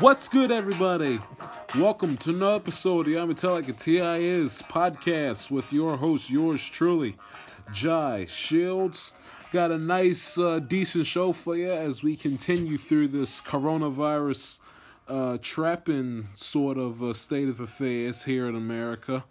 What's good, everybody? Welcome to another episode of the I'm Tell Like a TI is podcast with your host, yours truly, Jai Shields. Got a nice, uh, decent show for you as we continue through this coronavirus uh, trapping sort of uh, state of affairs here in America.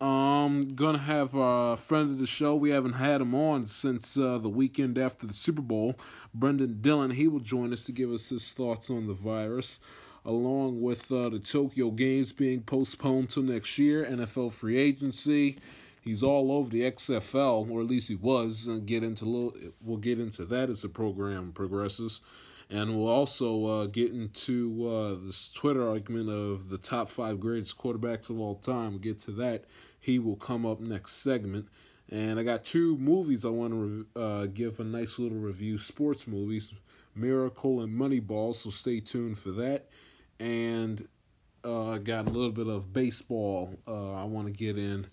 Um, gonna have a friend of the show. We haven't had him on since uh, the weekend after the Super Bowl. Brendan Dillon. He will join us to give us his thoughts on the virus, along with uh, the Tokyo Games being postponed till next year. NFL free agency. He's all over the XFL, or at least he was. And get into little. We'll get into that as the program progresses. And we'll also uh, get into uh, this Twitter argument of the top five greatest quarterbacks of all time. We'll get to that. He will come up next segment. And I got two movies I want to uh, give a nice little review sports movies Miracle and Moneyball, so stay tuned for that. And uh, got a little bit of baseball uh, I want to get in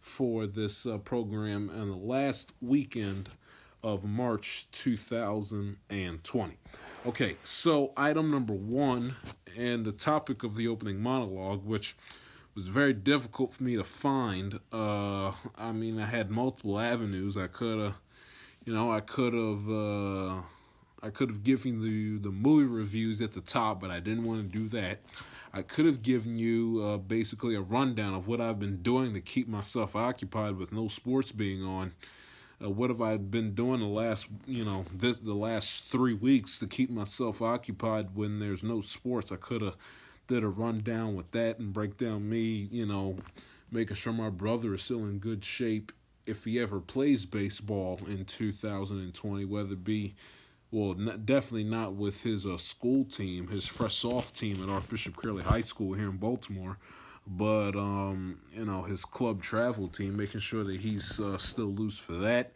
for this uh, program. And the last weekend of March 2020. Okay, so item number one, and the topic of the opening monologue, which was very difficult for me to find. Uh, I mean, I had multiple avenues. I could have, you know, I could have, uh, I could have given you the movie reviews at the top, but I didn't want to do that. I could have given you uh, basically a rundown of what I've been doing to keep myself occupied with no sports being on uh, what have I been doing the last you know this the last three weeks to keep myself occupied when there's no sports? I could have did a rundown with that and break down me you know making sure my brother is still in good shape if he ever plays baseball in 2020, whether it be well, not, definitely not with his uh, school team, his fresh soft team at Archbishop Curley High School here in Baltimore but um, you know his club travel team, making sure that he's uh, still loose for that.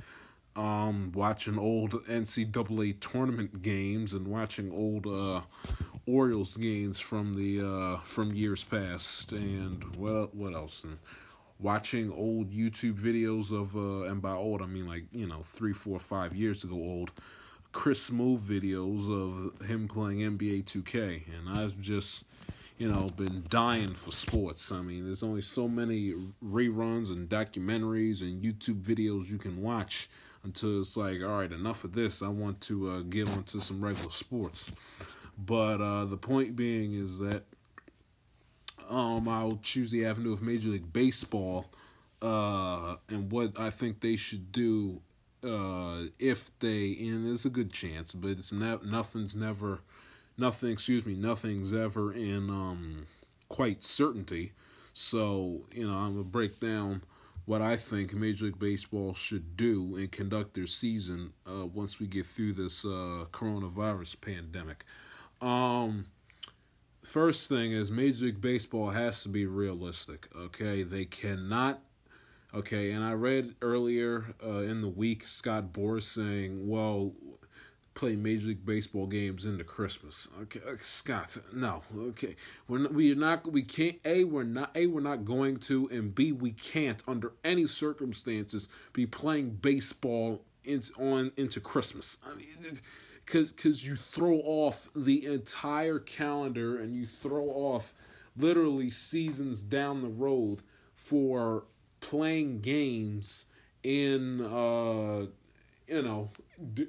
Um, watching old NCAA tournament games and watching old uh, Orioles games from the uh, from years past, and what what else? And watching old YouTube videos of uh, and by old I mean like you know three, four, five years ago old Chris Smoove videos of him playing NBA 2K, and I've just you know, been dying for sports. I mean, there's only so many reruns and documentaries and YouTube videos you can watch until it's like, all right, enough of this. I want to uh, get onto some regular sports. But uh, the point being is that um, I'll choose the avenue of Major League Baseball uh, and what I think they should do uh, if they, and there's a good chance, but it's ne- nothing's never nothing excuse me nothing's ever in um quite certainty. So you know i'm gonna break down what i think major league baseball should do and conduct their season uh, once we get through this uh, coronavirus pandemic. Um first thing is major league baseball has to be realistic okay? They cannot okay and i read earlier uh, in the week scott boras saying well play Major League Baseball games into Christmas. Okay, uh, Scott, no. Okay, we're not, we are not. We can't. A, we're not. A, we're not going to, and B, we can't under any circumstances be playing baseball in, on into Christmas. I mean, because because you throw off the entire calendar and you throw off literally seasons down the road for playing games in uh you know d-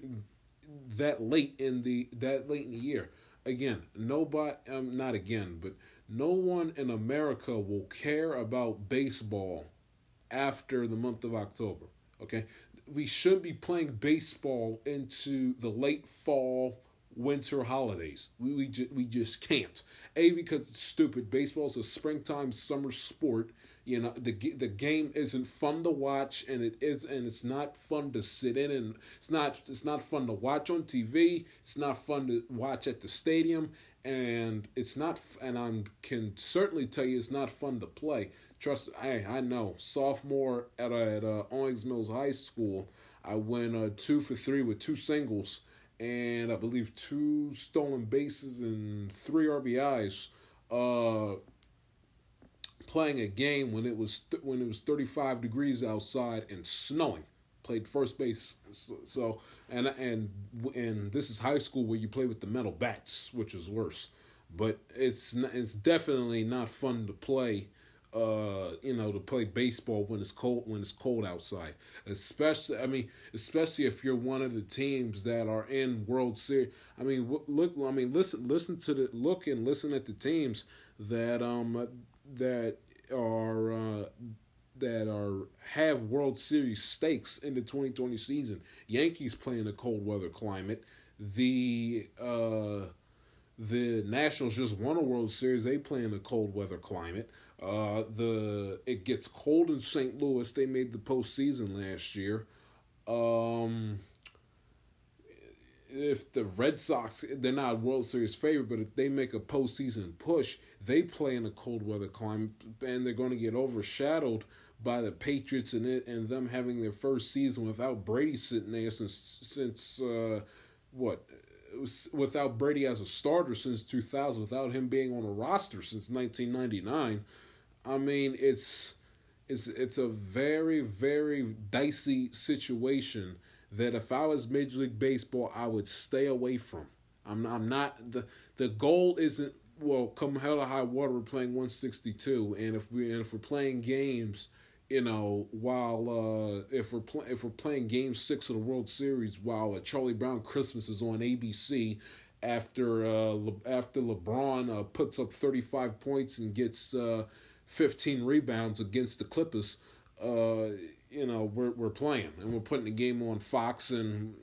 that late in the that late in the year. Again, nobody um not again, but no one in America will care about baseball after the month of October. Okay? We should be playing baseball into the late fall, winter holidays. We we, ju- we just can't. A because it's stupid. Baseball's a springtime summer sport you know the the game isn't fun to watch and it is and it's not fun to sit in and it's not it's not fun to watch on TV it's not fun to watch at the stadium and it's not and I can certainly tell you it's not fun to play. Trust I I know sophomore at a, at a Owings Mills High School I went uh, 2 for 3 with two singles and I believe two stolen bases and three RBIs uh playing a game when it was th- when it was 35 degrees outside and snowing. Played first base, so and and and this is high school where you play with the metal bats, which is worse. but it's it's definitely not fun to play. Uh, you know, to play baseball when it's cold when it's cold outside. Especially, I mean, especially if you're one of the teams that are in World Series. I mean, look, I mean, listen, listen to the look and listen at the teams that um that are uh, that are have World Series stakes in the 2020 season. Yankees playing a cold weather climate. The uh the Nationals just won a World Series. They play in a cold weather climate. Uh, the it gets cold in St. Louis. They made the postseason last year. Um, if the Red Sox, they're not World Series favorite, but if they make a postseason push, they play in a cold weather climate, and they're going to get overshadowed by the Patriots and it and them having their first season without Brady sitting there since since uh, what without Brady as a starter since 2000, without him being on a roster since 1999. I mean, it's it's it's a very very dicey situation that if I was Major League Baseball, I would stay away from. I'm I'm not the the goal isn't well come hell or high water. We're playing 162, and if we and if we're playing games you know, while uh, if we're if we're playing Game Six of the World Series, while uh, Charlie Brown Christmas is on ABC, after uh, Le- after LeBron uh, puts up thirty five points and gets uh, fifteen rebounds against the Clippers, uh, you know we're we're playing and we're putting the game on Fox and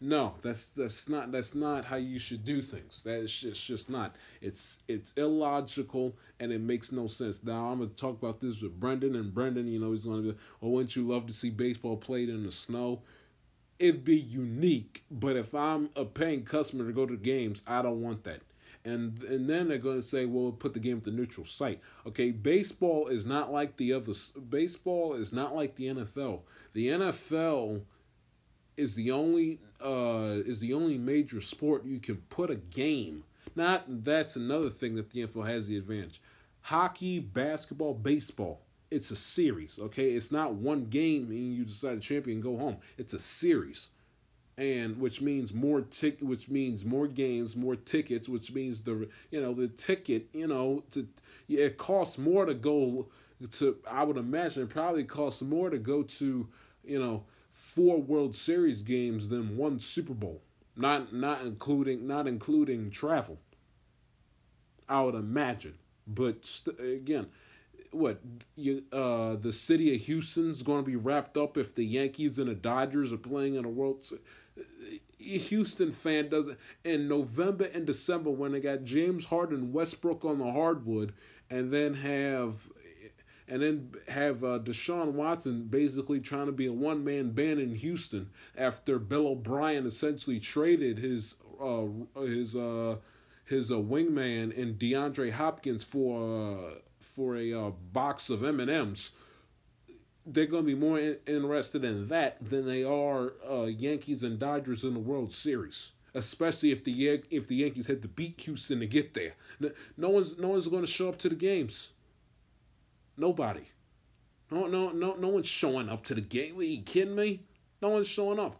no that's that's not that's not how you should do things. That's just just not. It's it's illogical and it makes no sense. Now I'm gonna talk about this with Brendan and Brendan you know he's gonna be well wouldn't you love to see baseball played in the snow? It'd be unique but if I'm a paying customer to go to games I don't want that and and then they're going to say, well, we'll put the game at the neutral site. Okay, baseball is not like the other. Baseball is not like the NFL. The NFL is the only uh, is the only major sport you can put a game. Not that's another thing that the NFL has the advantage. Hockey, basketball, baseball. It's a series. Okay, it's not one game and you decide a champion go home. It's a series and which means more tick which means more games more tickets which means the you know the ticket you know to it costs more to go to i would imagine it probably costs more to go to you know four world series games than one super bowl. Not not including not including travel. I would imagine. But st- again what you uh the city of Houston's going to be wrapped up if the Yankees and the Dodgers are playing in a World Houston fan doesn't in November and December when they got James Harden Westbrook on the hardwood and then have and then have uh, Deshaun Watson basically trying to be a one man band in Houston after Bill O'Brien essentially traded his uh, his uh, his uh, wingman in DeAndre Hopkins for uh, for a uh, box of M and M's they're going to be more in- interested in that than they are uh, Yankees and Dodgers in the World Series. Especially if the if the Yankees had to beat Houston to get there, no one's no one's going to show up to the games. Nobody, no no no no one's showing up to the game. Are you kidding me? No one's showing up.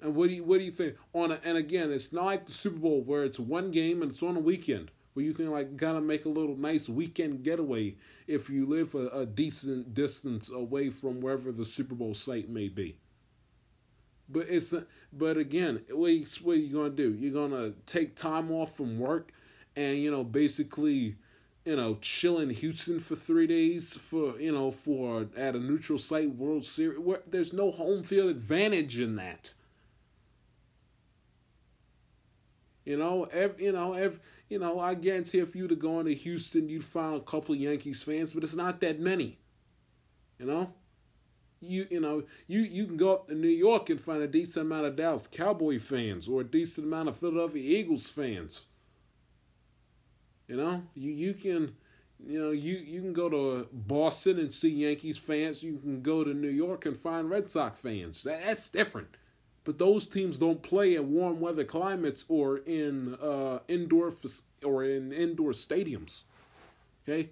And what do you what do you think on a, and again, it's not like the Super Bowl where it's one game and it's on a weekend where you can like kind of make a little nice weekend getaway if you live a, a decent distance away from wherever the Super Bowl site may be. But it's but again, what you, what are you gonna do? You're gonna take time off from work, and you know basically, you know, chill in Houston for three days for you know for at a neutral site World Series. Where there's no home field advantage in that. You know, every, you know, every, you know, I guarantee if you'd have gone to Houston, you'd find a couple of Yankees fans, but it's not that many. You know, you you know you you can go up to New York and find a decent amount of Dallas Cowboy fans or a decent amount of Philadelphia Eagles fans. You know, you you can. You know, you, you can go to Boston and see Yankees fans. You can go to New York and find Red Sox fans. That, that's different. But those teams don't play in warm weather climates or in uh, indoor or in indoor stadiums. Okay,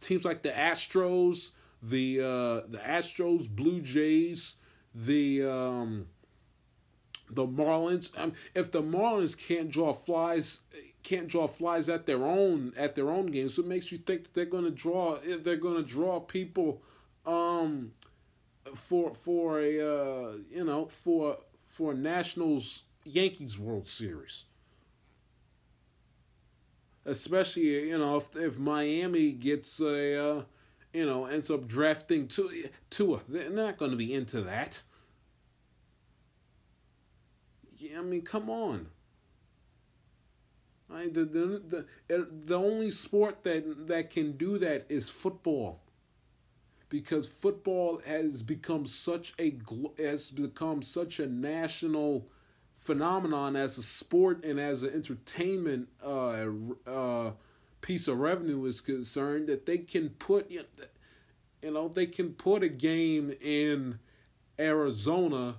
teams like the Astros, the uh, the Astros, Blue Jays, the um, the Marlins. Um, if the Marlins can't draw flies, can't draw flies at their own at their own games. It makes you think that they're going to draw they're going to draw people um for for a uh, you know for for Nationals Yankees World Series. Especially you know if if Miami gets a uh, you know ends up drafting Tua they're not going to be into that. Yeah, I mean, come on. I, the, the, the, the only sport that, that can do that is football because football has become such a has become such a national phenomenon as a sport and as an entertainment uh, uh, piece of revenue is concerned that they can put you know they can put a game in Arizona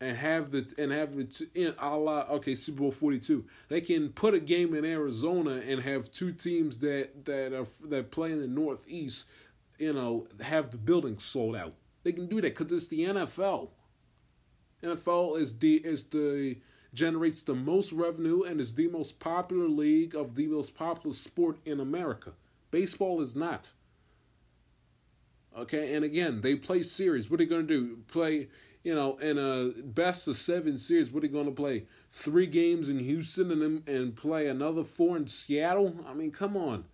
and have the and have it in a la okay Super Bowl forty two. They can put a game in Arizona and have two teams that that are that play in the Northeast, you know, have the building sold out. They can do that because it's the NFL. NFL is the is the generates the most revenue and is the most popular league of the most popular sport in America. Baseball is not. Okay, and again, they play series. What are they going to do? Play you know, in a best of seven series, what are you going to play? Three games in Houston and and play another four in Seattle? I mean, come on.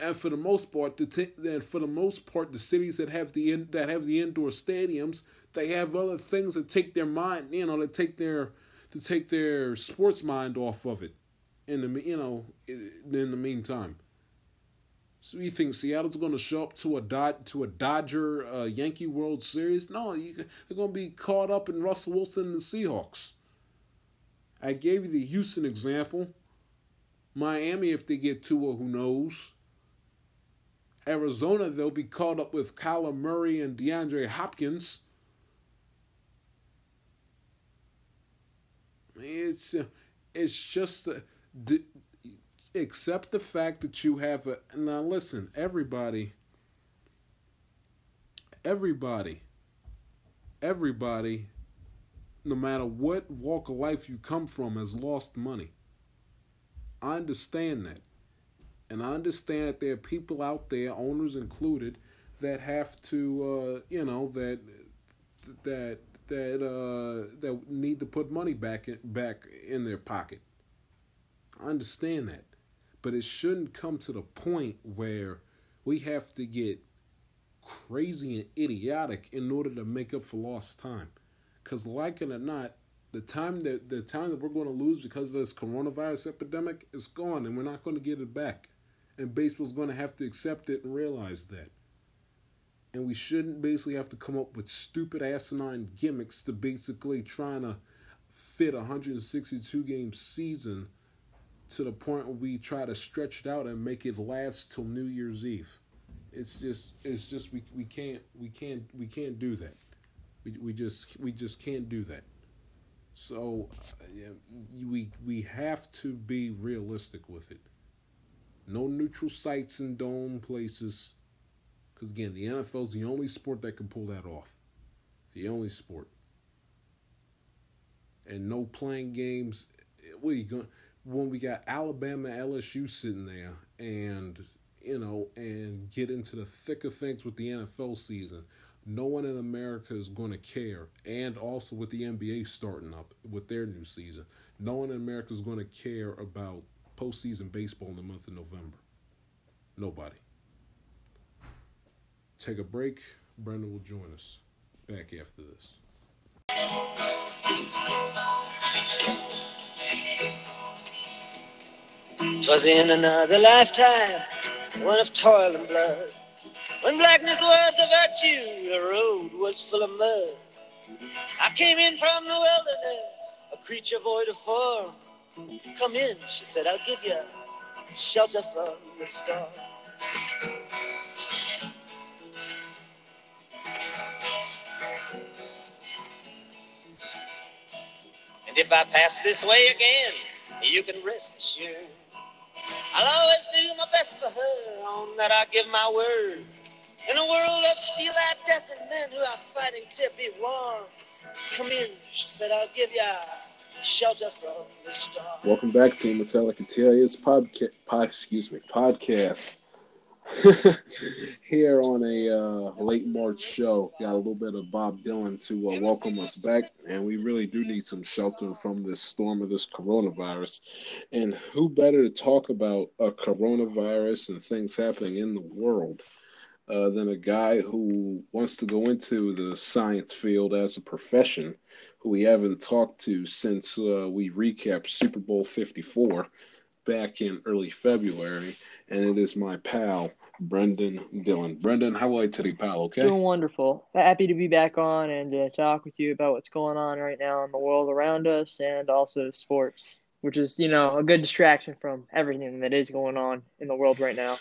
And for the most part, the t- and for the most part, the cities that have the in- that have the indoor stadiums, they have other things that take their mind, you know, that take their to take their sports mind off of it. In the you know, in the meantime. So you think Seattle's going to show up to a dot to a Dodger uh, Yankee World Series? No, you, they're going to be caught up in Russell Wilson and the Seahawks. I gave you the Houston example. Miami, if they get Tua, who knows? Arizona, they'll be caught up with Kyler Murray and DeAndre Hopkins. It's it's just uh, the accept the fact that you have a now listen everybody everybody everybody no matter what walk of life you come from has lost money i understand that and i understand that there are people out there owners included that have to uh, you know that that that uh, that need to put money back in, back in their pocket i understand that but it shouldn't come to the point where we have to get crazy and idiotic in order to make up for lost time. Because, like it or not, the time that the time that we're going to lose because of this coronavirus epidemic is gone, and we're not going to get it back. And baseball's going to have to accept it and realize that. And we shouldn't basically have to come up with stupid asinine gimmicks to basically trying to fit a 162 game season to the point where we try to stretch it out and make it last till New Year's Eve. It's just it's just we we can't we can't we can't do that. We we just we just can't do that. So we we have to be realistic with it. No neutral sites and dome places. Because again, the NFL is the only sport that can pull that off. The only sport. And no playing games. What you going? when we got Alabama, LSU sitting there, and you know, and get into the thick of things with the NFL season, no one in America is going to care. And also with the NBA starting up with their new season, no one in America is going to care about postseason baseball in the month of November. Nobody. Take a break. Brendan will join us back after this. Twas in another lifetime, one of toil and blood. When blackness was a virtue, the road was full of mud. I came in from the wilderness, a creature void of form. Come in, she said, I'll give you shelter from the storm. And if I pass this way again, you can rest assured. I'll always do my best for her, on that I give my word. In a world of steel-eyed death and men who are fighting to be warm. Come in, she said, I'll give ya shelter from the storm. Welcome back to Metallica TIS podcast. Pod, excuse me, podcast. Here on a uh, late March show, got a little bit of Bob Dylan to uh, welcome us back, and we really do need some shelter from this storm of this coronavirus. And who better to talk about a coronavirus and things happening in the world uh, than a guy who wants to go into the science field as a profession, we haven't talked to since uh, we recapped Super Bowl 54 back in early February, and it is my pal Brendan Dillon. Brendan, how are you today, pal? Okay. Doing wonderful. Happy to be back on and to talk with you about what's going on right now in the world around us and also sports, which is you know a good distraction from everything that is going on in the world right now.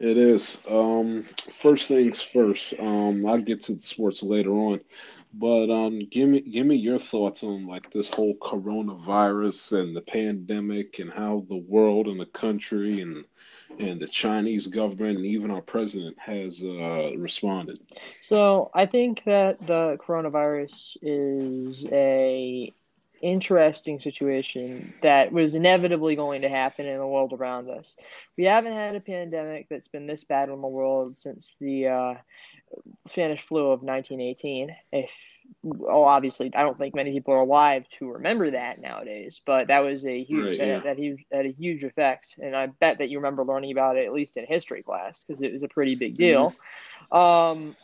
It is. Um, first things first. Um, I'll get to the sports later on, but um, give me give me your thoughts on like this whole coronavirus and the pandemic and how the world and the country and and the Chinese government and even our president has uh, responded. So I think that the coronavirus is a interesting situation that was inevitably going to happen in the world around us. We haven't had a pandemic that's been this bad in the world since the uh, Spanish flu of 1918. If oh, obviously, I don't think many people are alive to remember that nowadays, but that was a huge Right, that, yeah. that huge had a huge effect, and I bet that you remember learning about it at least in history class because it was a pretty big deal. Um,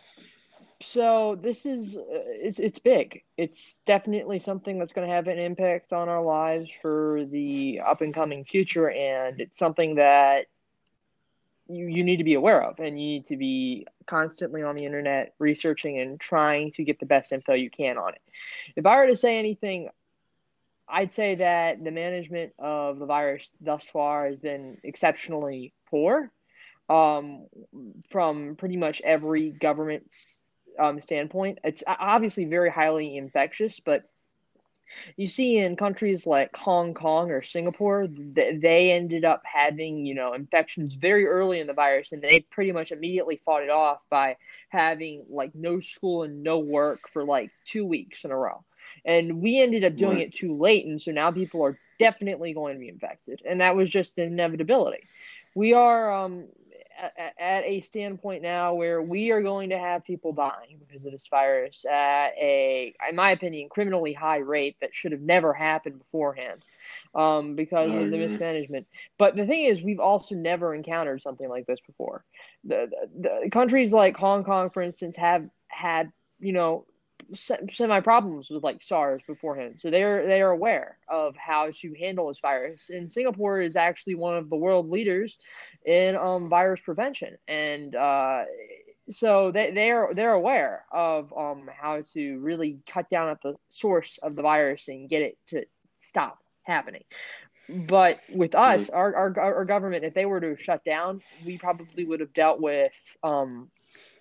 so this is uh, it's it's big. It's definitely something that's going to have an impact on our lives for the up and coming future, and it's something that you, you need to be aware of and you need to be constantly on the internet researching and trying to get the best info you can on it. If I were to say anything, I'd say that the management of the virus thus far has been exceptionally poor um, from pretty much every government's um, standpoint. It's obviously very highly infectious, but you see in countries like Hong Kong or Singapore, th- they ended up having, you know, infections very early in the virus and they pretty much immediately fought it off by having like no school and no work for like two weeks in a row. And we ended up doing Right. it too late. And so now people are definitely going to be infected. And that was just an inevitability. We are um, at, a standpoint now where we are going to have people dying because of this virus at a, in my opinion, criminally high rate that should have never happened beforehand um, because of the mismanagement. But the thing is, we've also never encountered something like this before. The, the, the countries like Hong Kong, for instance, have had you know semi problems with like SARS beforehand, so they're they are aware of how to handle this virus. And Singapore is actually one of the world leaders in um, virus prevention, and uh, so they they're they're aware of um, how to really cut down at the source of the virus and get it to stop happening. But with us, our, our our government, if they were to shut down, we probably would have dealt with um,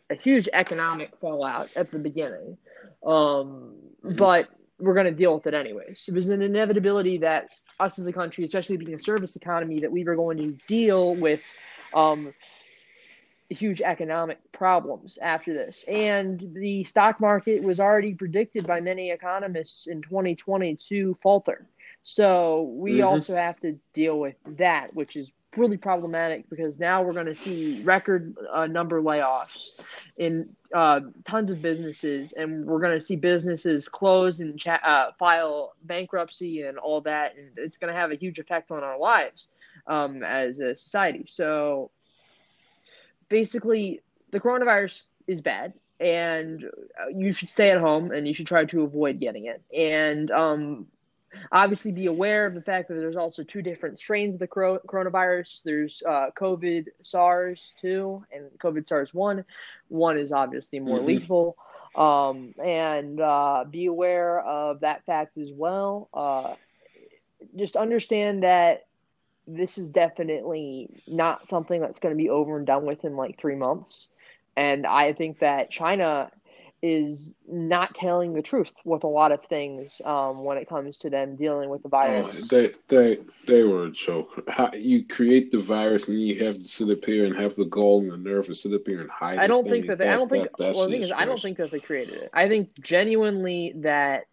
a huge economic fallout at the beginning. Um, Mhm. But we're going to deal with it anyways. It was an inevitability that us as a country, especially being a service economy, that we were going to deal with um, huge economic problems after this. And the stock market was already predicted by many economists in 2020 to falter. So we Mhm. also have to deal with that, which is really problematic because now we're going to see record uh, number layoffs in uh, tons of businesses, and we're going to see businesses close and uh, file bankruptcy and all that, and it's going to have a huge effect on our lives um, as a society. So basically, the coronavirus is bad, and uh, you should stay at home, and you should try to avoid getting it, and um, obviously be aware of the fact that there's also two different strains of the coronavirus. There's uh, COVID SARS 2 and COVID SARS 1. One is obviously more Mhm. lethal. Um, and uh, be aware of that fact as well. Uh, just understand that this is definitely not something that's going to be over and done with in like three months. And I think that China is not telling the truth with a lot of things um, when it comes to them dealing with the Oh, virus. they they they were a joke. How you create the virus and you have to sit up here and have the gall and the nerve to sit up here and hide. I don't I think that they, I don't think. that, that well, the thing is, I don't think that they created it. I think genuinely that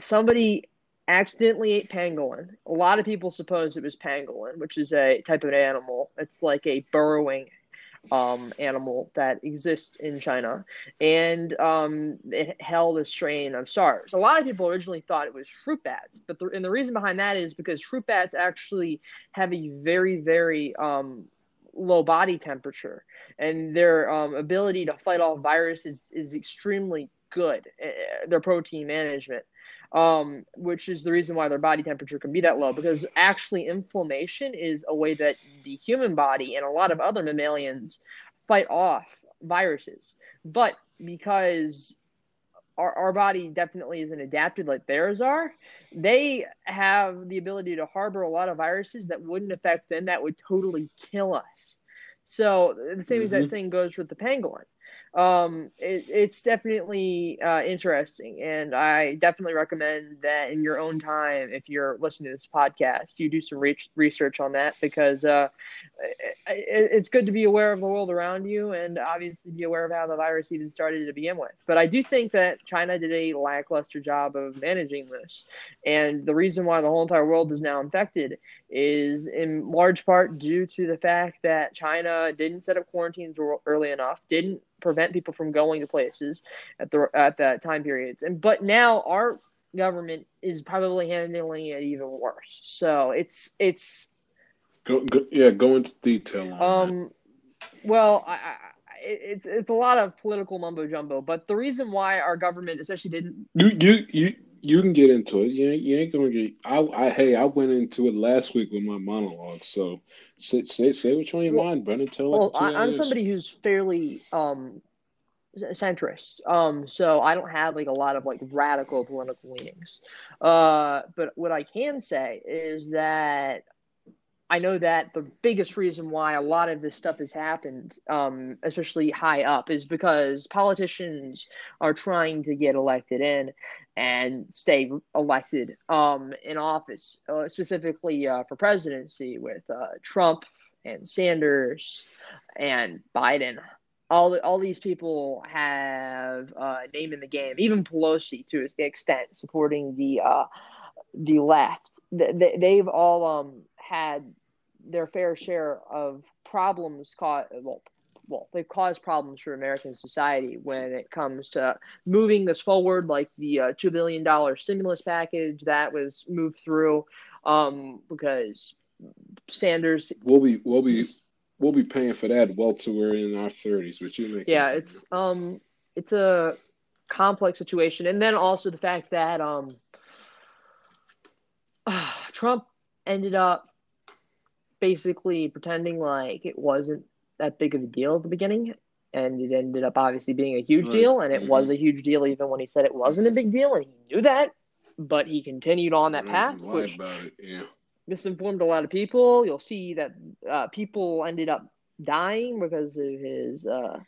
somebody accidentally ate pangolin. A lot of people suppose it was pangolin, which is a type of animal. It's like a burrowing um, animal that exists in China, and um, it held a strain of SARS. A lot of people originally thought it was fruit bats, but the, and the reason behind that is because fruit bats actually have a very, very um, low body temperature, and their um, ability to fight off viruses is extremely good. Uh, their protein management um, which is the reason why their body temperature can be that low. Because actually, inflammation is a way that the human body and a lot of other mammalians fight off viruses. But because our, our body definitely isn't adapted like theirs are, they have the ability to harbor a lot of viruses that wouldn't affect them, that would totally kill us. So the same mm-hmm. exact thing goes with the pangolin um, it, it's definitely uh, interesting, and I definitely recommend that in your own time, if you're listening to this podcast, you do some re- research on that because uh, it, it's good to be aware of the world around you, and obviously be aware of how the virus even started to begin with. But I do think that China did a lackluster job of managing this, and the reason why the whole entire world is now infected is in large part due to the fact that China didn't set up quarantines early enough, didn't prevent people from going to places at the at that time periods. And but now our government is probably handling it even worse. So it's it's go, go yeah, go into detail um that. well, I, I it's it's a lot of political mumbo jumbo, but the reason why our government especially didn't you you you you can get into it. You ain't, you ain't gonna get. I, I hey, I went into it last week with my monologue. So say say, say what's on your well, mind, Brendan. Tell well, I, am somebody who's fairly um centrist. Um, so I don't have like a lot of like radical political leanings. Uh, but what I can say is that I know that the biggest reason why a lot of this stuff has happened, um, especially high up, is because politicians are trying to get elected in and stay elected um, in office, uh, specifically uh, for presidency with uh, Trump and Sanders and Biden. All, all these people have uh, name in the game, even Pelosi to an extent, supporting the uh, the left. They, they've all um, had their fair share of problems caught well well they've caused problems for American society when it comes to moving this forward like the uh, 2 billion dollar stimulus package that was moved through um, because Sanders we'll be we'll be we'll be paying for that well till we're in our 30s which you make yeah it's um it's a complex situation. And then also the fact that um Trump ended up basically pretending like it wasn't that big of a deal at the beginning, and it ended up obviously being a huge right. deal, and it mm-hmm. was a huge deal even when he said it wasn't a big deal, and he knew that, but he continued on that path, which yeah. misinformed a lot of people. You'll see that uh, people ended up dying because of his uh,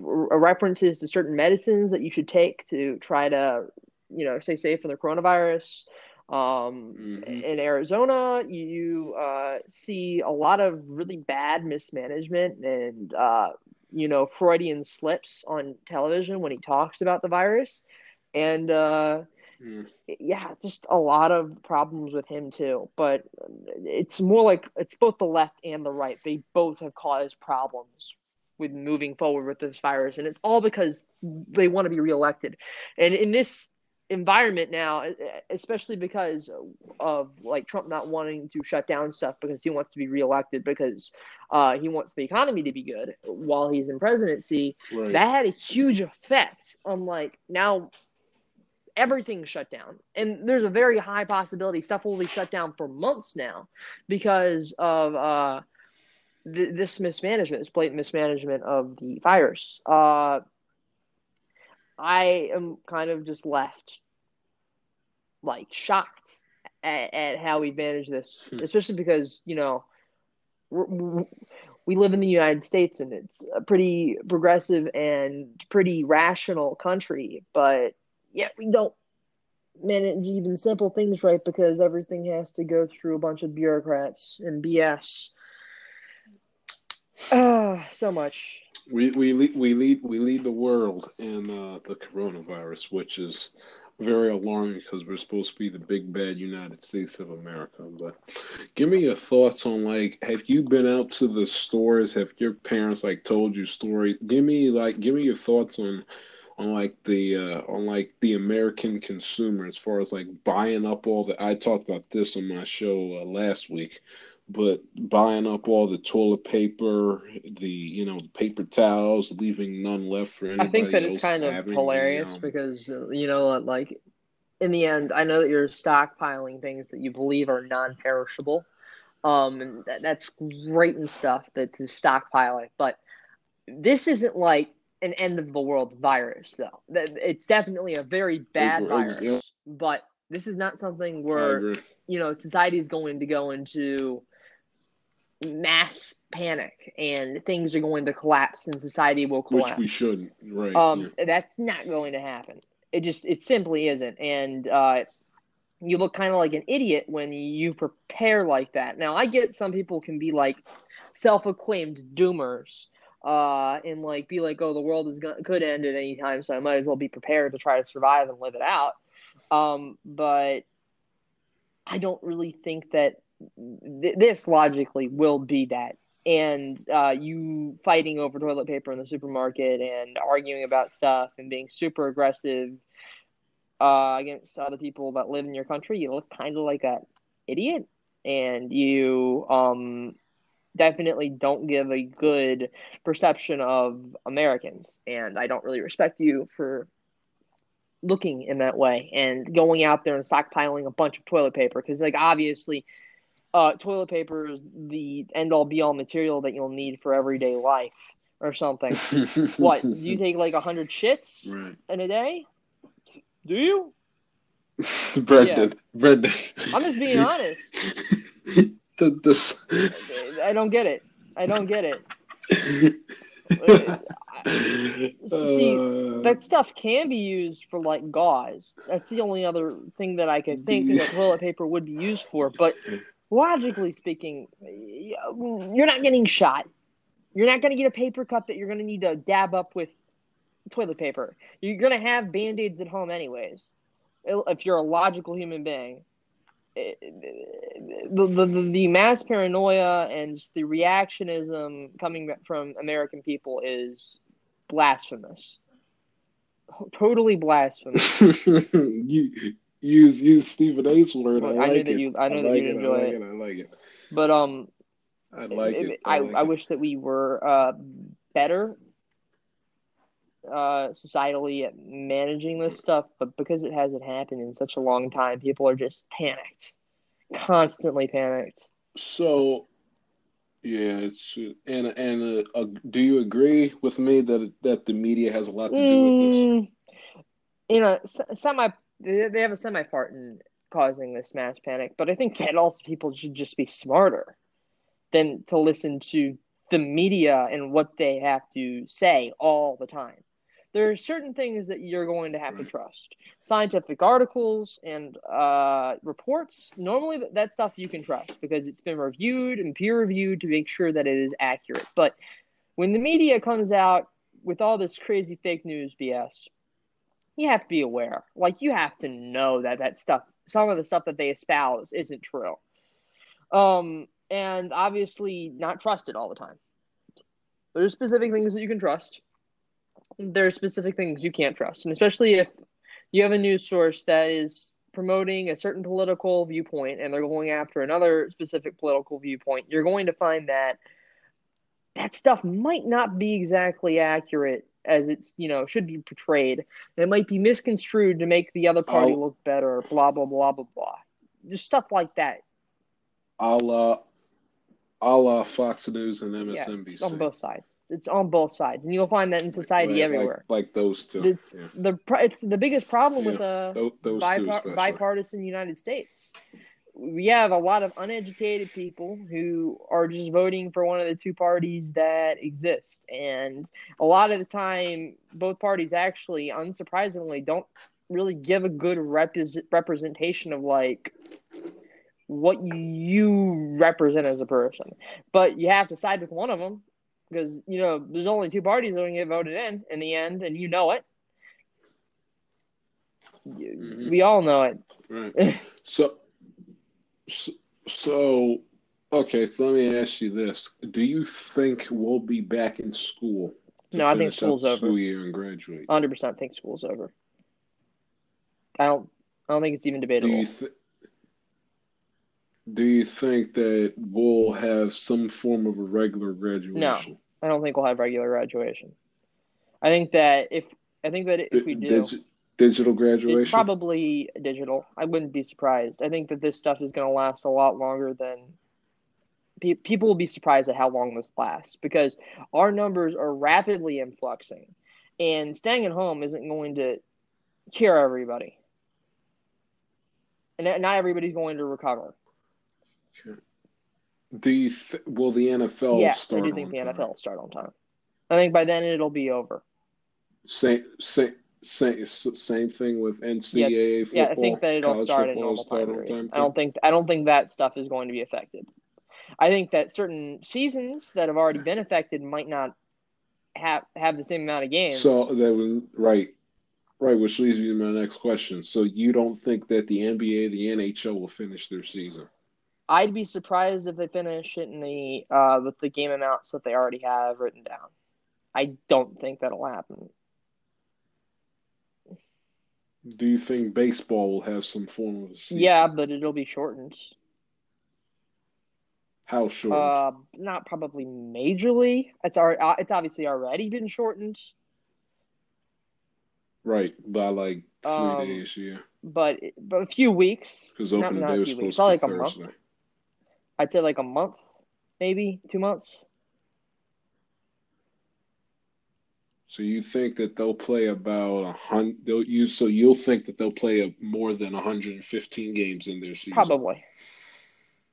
references to certain medicines that you should take to try to, you know, stay safe from the coronavirus. Um, mm-hmm. In Arizona, you uh, see a lot of really bad mismanagement and, uh, you know, Freudian slips on television when he talks about the virus. And, uh, mm. yeah, just a lot of problems with him, too. But it's more like it's both the left and the right. They both have caused problems with moving forward with this virus. And it's all because they want to be reelected. And in this environment now, especially because of like Trump not wanting to shut down stuff because he wants to be reelected because uh, he wants the economy to be good while he's in presidency. Right. That had a huge effect on like now everything's shut down, and there's a very high possibility stuff will be shut down for months now because of uh, th- this mismanagement, this blatant mismanagement of the virus. Uh, I am kind of just left like shocked at, at how we managed this, hmm. especially because you know we live in the United States and it's a pretty progressive and pretty rational country, but yet we don't manage even simple things right because everything has to go through a bunch of bureaucrats and BS. Uh, so much. We we lead, we lead we lead the world in uh, the coronavirus, which is very alarming because we're supposed to be the big bad United States of America. But give me your thoughts on like, have you been out to the stores? Have your parents like told you story? Give me like, give me your thoughts on on like the uh, on like the American consumer as far as like buying up all the. I talked about this on my show uh, last week but buying up all the toilet paper, the you know the paper towels, leaving none left for anybody. I think that it's kind of hilarious know. because you know, like in the end, I know that you're stockpiling things that you believe are non-perishable, um, and that, that's great and stuff that to stockpile it. But this isn't like an end of the world virus, though. It's definitely a very bad Ex- virus, yeah. but this is not something where you know society is going to go into mass panic and things are going to collapse and society will Which collapse. we shouldn't, right? Um, that's not going to happen. It just it simply isn't, and uh, you look kind of like an idiot when you prepare like that. Now I get some people can be like self-acclaimed doomers, uh, and like be like, oh, the world is gonna, could end at any time, so I might as well be prepared to try to survive and live it out. Um, but I don't really think that th- this logically will be that. And uh, you fighting over toilet paper in the supermarket and arguing about stuff and being super aggressive uh, against other people that live in your country, you look kind of like an idiot. And you um, definitely don't give a good perception of Americans. And I don't really respect you for looking in that way and going out there and stockpiling a bunch of toilet paper because like obviously uh, toilet paper is the end all be all material that you'll need for everyday life or something what do you take like a hundred shits right. in a day do you Brendan, Brendan. i'm just being honest the, this. i don't get it i don't get it See, Uh, that stuff can be used for like gauze. That's the only other thing that I could think that toilet paper would be used for. But logically speaking, you're not getting shot. You're not going to get a paper cup that you're going to need to dab up with toilet paper. You're going to have band aids at home, anyways, if you're a logical human being. The, the, the, mass paranoia and the reactionism coming from American people is blasphemous. Totally blasphemous. you use use Stephen A's word. I, I like knew it. that you- I know that like you'd it, enjoy I like it. I like it. But um, I like it. I, like I it. wish that we were uh, better uh, societally at managing this stuff, but because it hasn't happened in such a long time, people are just panicked, constantly panicked. So, yeah, it's and and uh, uh, do you agree with me that that the media has a lot to do with this? Mm, you know, semi they they have a semi part in causing this mass panic, but I think that also people should just be smarter than to listen to the media and what they have to say all the time. There are certain things that you're going to have to trust. Scientific articles and uh, reports, normally that, that stuff you can trust because it's been reviewed and peer reviewed to make sure that it is accurate. But when the media comes out with all this crazy fake news BS, you have to be aware. Like you have to know that that stuff, some of the stuff that they espouse, isn't true. Um, and obviously not trust it all the time. There's specific things that you can trust. There are specific things you can't trust, and especially if you have a news source that is promoting a certain political viewpoint and they're going after another specific political viewpoint, you're going to find that that stuff might not be exactly accurate as it's you know should be portrayed. It might be misconstrued to make the other party I'll- look better. Blah blah blah blah blah. Just stuff like that. A la, a la Fox News and Yeah, MSNBC. it's on both sides. It's on both sides, and you'll find that in society Like- everywhere. Like, like those two. It's yeah. the it's the biggest problem with a Those, those two bipar- especially. bipartisan United States. We have a lot of uneducated people who are just voting for one of the two parties that exist, and a lot of the time, both parties actually, unsurprisingly, don't really give a good repres representation of like what you represent as a person. But you have to side with one of them because you know there's only two parties that are going to get voted in in the end, and you know it. Mhm. We all know it. Right. So, so, okay. So let me ask you this: Do you think we'll be back in school? No, I think school's over. School year and graduate. Hundred percent think school's over. I don't. I don't think it's even Do debatable. you th- Do you think that we'll have some form of a regular graduation? No, I don't think we'll have regular graduation. I think that if I think that if we do, digi- digital it's graduation. probably digital. I wouldn't be surprised. I think that this stuff is going to last a lot longer than pe- people will be surprised at how long this lasts because our numbers are rapidly influxing, and staying at home isn't going to cure everybody, and not- everybody's going to recover. Do you th- will the NFL yes, I do think the time? NFL will start on time. I think by then it'll be over. Same, same, same, same thing with NCAA football. Yeah, I think that it'll start at normal time period. time I don't think I don't think that stuff is going to be affected. I think that certain seasons that have already been affected might not have have the same amount of games. So that was right, right, which leads me to my next question. So you don't think that the NBA, the NHL will finish their season? I'd be surprised if they finish it in the uh, with the game amounts that they already have written down. I don't think that'll happen. Do you think baseball will have some form of a season? Yeah, but it'll be shortened. How short? Uh, not probably majorly. It's already, uh, it's obviously already been shortened, right, by like three um, days, yeah. but but a few weeks. Because not- opening not day a was supposed weeks, to be like a month. I'd say like a month, maybe two months. So you think that they'll play about a hundred? They'll you so you'll think that they'll play a, more than 115 games in their season. Probably.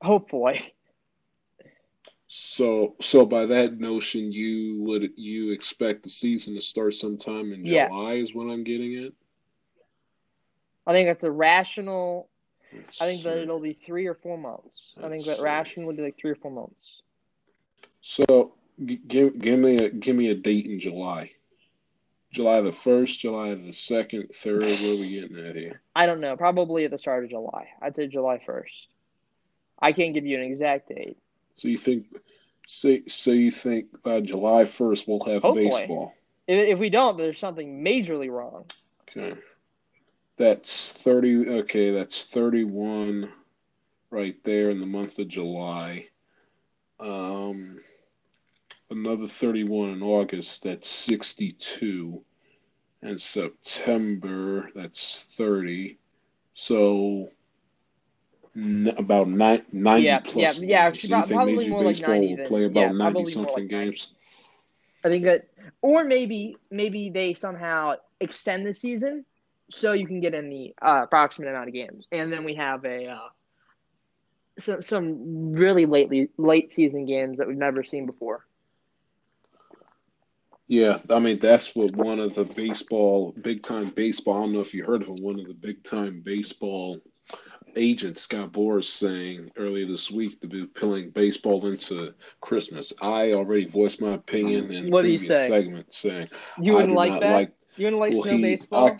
Hopefully. So so by that notion, you would you expect the season to start sometime in Yes. July? Is what I'm getting at. I think that's a rational. Let's I think that it'll be three or four months. I think that see. rational would be like three or four months. So give give me a give me a date in July. July the first, July the second, third. What are we getting at here? I don't know. Probably at the start of July. I'd say July first. I can't give you an exact date. So you think, so so you think by July first we'll have Hopefully. baseball? If, if we don't, there's something majorly wrong. Okay. That's 30. Okay, that's 31 right there in the month of July. Um, another 31 in August, that's 62. And September, that's 30. So n about ni 90 Yeah, plus yeah, games. yeah, So prob- you think probably Major more like Baseball 90 will than- play yeah, about 90 probably more something like 90. games? I think that, or maybe maybe they somehow extend the season so you can get in the uh, approximate amount of games, and then we have a uh, some some really lately late season games that we've never seen before. Yeah, I mean that's what one of the baseball, big time baseball. I don't know if you heard of him. One of the big time baseball agents, Scott Boras, saying earlier this week to be pulling baseball into Christmas. I already voiced my opinion in What you previous say? segment, saying You I wouldn't do like not that? like you wouldn't like well, snow he- baseball?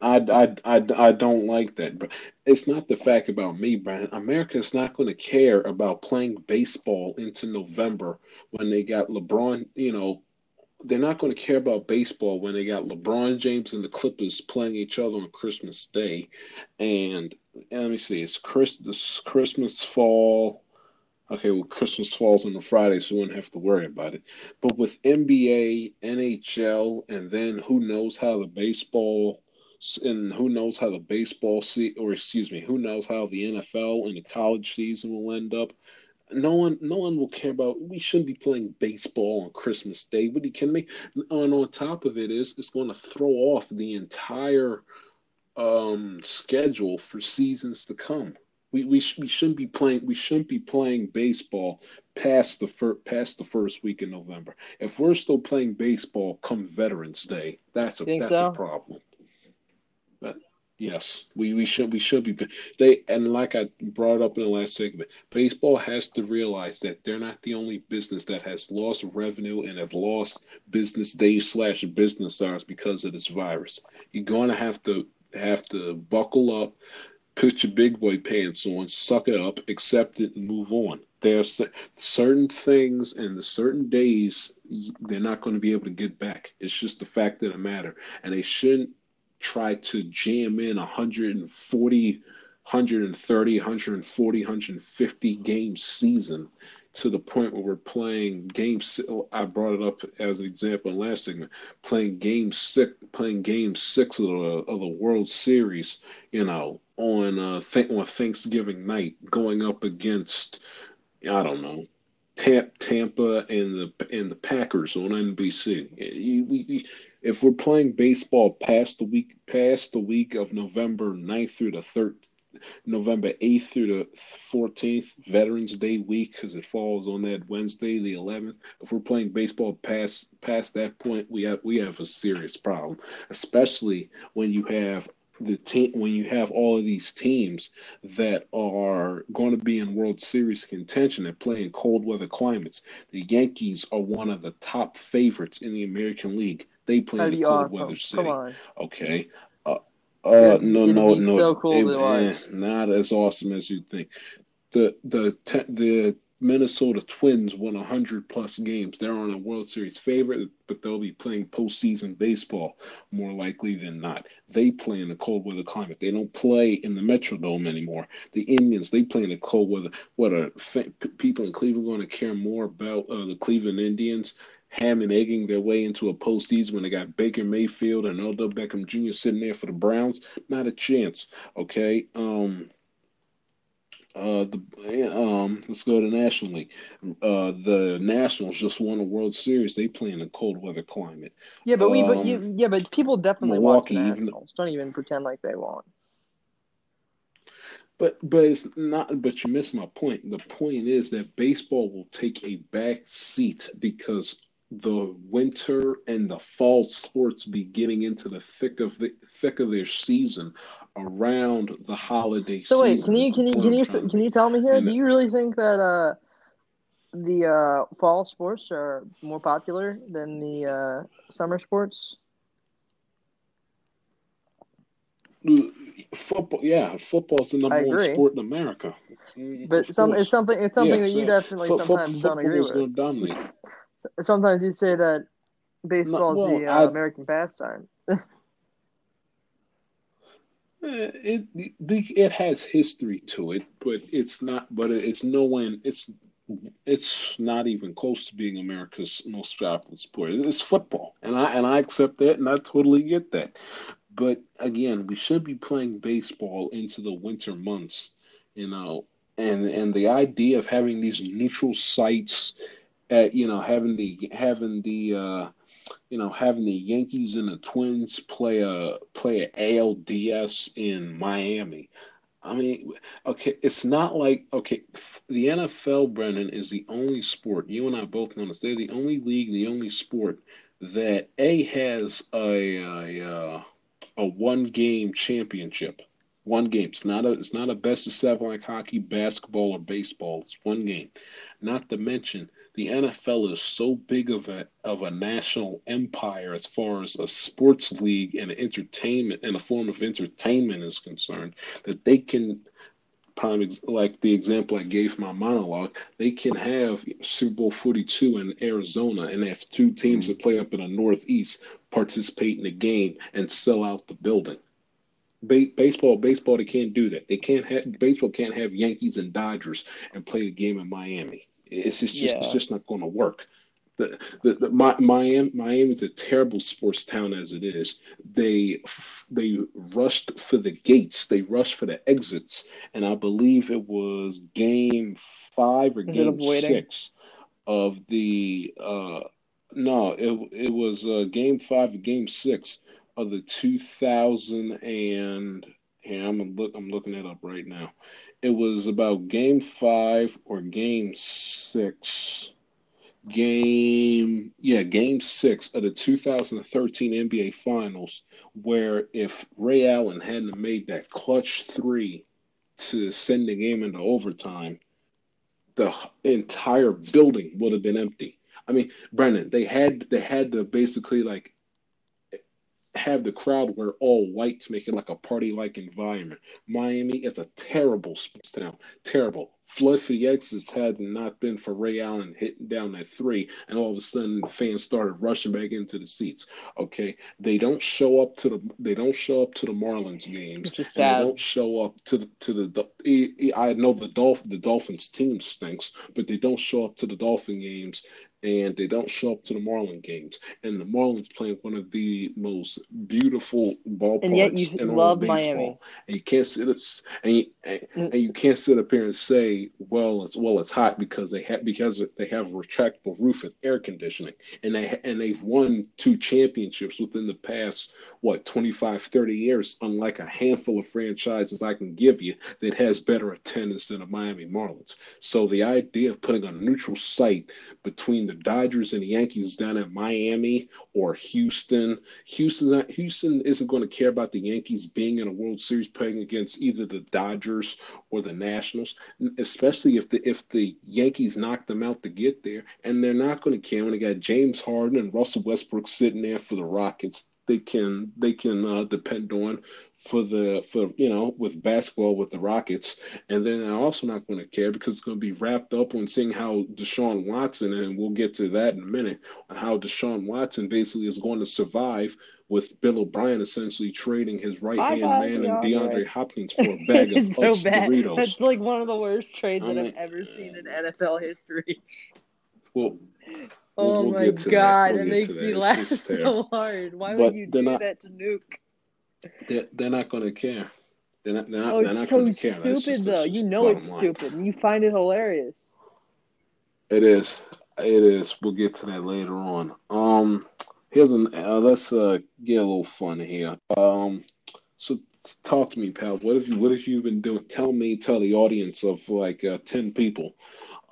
I, I, I, I don't like that. But it's not the fact about me, Brian. America is not going to care about playing baseball into November when they got LeBron. You know, they're not going to care about baseball when they got LeBron James and the Clippers playing each other on Christmas Day. And, and let me see, it's Chris, this Christmas fall. Okay, well, Christmas falls on a Friday, so we wouldn't have to worry about it. But with NBA, NHL, and then who knows how the baseball and who knows how the baseball se or excuse me, who knows how the NFL and the college season will end up. No one, no one will care about. We shouldn't be playing baseball on Christmas Day. What do you kidding me? And on top of it is, it's going to throw off the entire um, schedule for seasons to come. We we, sh- we shouldn't be playing. We shouldn't be playing baseball past the fir- past the first week in November. If we're still playing baseball come Veterans Day, that's a that's so? a problem. Yes, we, we should we should be they and like I brought up in the last segment, baseball has to realize that they're not the only business that has lost revenue and have lost business days slash business hours because of this virus. You're going to have to have to buckle up, put your big boy pants on, suck it up, accept it, and move on. There are certain things and the certain days they're not going to be able to get back. It's just the fact of the matter, and they shouldn't try to jam in 140, 130, 140, 150 game season to the point where we're playing game. I brought it up as an example in last segment. Playing game six, playing game six of the, of the World Series. You know, on uh, th- on Thanksgiving night, going up against I don't know Tampa and the and the Packers on NBC. If we're playing baseball past the week past the week of November 9th through the 3rd November 8th through the 14th, Veterans Day week, because it falls on that Wednesday, the 11th. If we're playing baseball past past that point, we have we have a serious problem, especially when you have the team when you have all of these teams that are going to be in World Series contention and play in cold weather climates. The Yankees are one of the top favorites in the American League. They play in the cold awesome. weather city. Come on. Okay. Uh, uh, no, no, no. So cool it, not as awesome as you think. The the the Minnesota Twins won 100 plus games. They're on a World Series favorite, but they'll be playing postseason baseball more likely than not. They play in a cold weather climate. They don't play in the Metrodome anymore. The Indians, they play in the cold weather. What are people in Cleveland going to care more about uh, the Cleveland Indians? Ham and egging their way into a postseason when they got Baker Mayfield and Odell Beckham Jr. sitting there for the Browns? Not a chance. Okay. Um, uh, the um, let's go to National League. Uh, the Nationals just won a World Series. They play in a cold weather climate. Yeah, but we, Um, but you, yeah, but people definitely Milwaukee, watch the even- Nationals. Don't even pretend like they won't. But but it's not. But you miss my point. The point is that baseball will take a back seat because the winter and the fall sports be getting into the thick of the thick of their season around the holiday So wait, season. can you can you can you trying to can you tell me here? And- Do you really think that uh the uh fall sports are more popular than the uh summer sports? Football, yeah, football's the number one sport in America. But some it's something it's something Yeah, that you definitely fo- fo- sometimes don't agree with. dominate. Sometimes you say that baseball is well, the uh, I- American pastime. Eh, It, it it has history to it, but it's not. But it's no one. It's it's not even close to being America's most popular sport. It's football, and I and I accept that, and I totally get that. But again, we should be playing baseball into the winter months, you know. And and the idea of having these neutral sites, at you know, having the having the uh, you know, having the Yankees and the Twins play a play a ALDS in Miami. I mean, okay, it's not like okay, the NFL, Brennan, is the only sport. You and I both know this. They're the only league, the only sport that a has a a, uh, a one game championship. One game. It's not a it's not a best of seven like hockey, basketball, or baseball. It's one game. Not to mention the NFL is so big of a of a national empire as far as a sports league and entertainment and a form of entertainment is concerned that they can prime like the example I gave for my monologue, they can have Super Bowl 42 in Arizona and have two teams mm-hmm. that play up in the Northeast participate in the game and sell out the building. Ba- baseball, baseball, they can't do that. They can't have baseball can't have Yankees and Dodgers and play the game in Miami. It's just, just it's just not going to work. The, the, the Mi- Miami Miami is a terrible sports town as it is. They they rushed for the gates. They rushed for the exits, and I believe it was game five or Instead game six of the uh no it it was uh game five or game six of the 2000 and here I'm look I'm looking it up right now. It was about game five or game six. Game yeah, game six of the 2013 NBA Finals, where if Ray Allen hadn't made that clutch three to send the game into overtime, the entire building would have been empty. I mean, Brendan, they had they had to basically like have the crowd wear all white to make it like a party like environment. Miami is a terrible sports town. Terrible. Flood for the exits had not been for Ray Allen hitting down that three, and all of a sudden the fans started rushing back into the seats. Okay, they don't show up to the they don't show up to the Marlins games, Which is sad. they don't show up to the to the. the I know the Dolph the Dolphins team stinks, but they don't show up to the Dolphin games, and they don't show up to the Marlin games. And the Marlins playing one of the most beautiful ballparks And yet you in all love of baseball. Miami. And you can't sit up, and you, and, Mm. and you can't sit up here and say, well, it's well, it's hot because they have because they have a retractable roof and air conditioning, and they and they've won two championships within the past what 25, 30 years. Unlike a handful of franchises I can give you that has better attendance than the Miami Marlins. So the idea of putting a neutral site between the Dodgers and the Yankees down at Miami or Houston. Houston Houston isn't going to care about the Yankees being in a World Series playing against either the Dodgers or the Nationals, especially if the if the Yankees knock them out to get there, and they're not going to care when they got James Harden and Russell Westbrook sitting there for the Rockets. They can they can uh, depend on for the for you know with basketball with the Rockets, and then I'm also not going to care because it's going to be wrapped up on seeing how Deshaun Watson and we'll get to that in a minute on how Deshaun Watson basically is going to survive with Bill O'Brien essentially trading his right hand man and DeAndre. DeAndre Hopkins for a bag of so bad. Doritos. That's like one of the worst trades I that I've ever seen in NFL history. Well, Oh we'll my get to that. god, We'll it makes that. me laugh so hard. Why But would you do not- that to Nuke? they're, they're not going to care. They're not. They're not, Oh, they're it's not so going to care. Stupid just- though. You know it's stupid, and you find it hilarious. It is. It is. We'll get to that later on. Um, here's an. Uh, let's uh get a little fun here. Um, so talk to me, pal. What have you What have you been doing? Tell me. Tell the audience of like uh, ten people.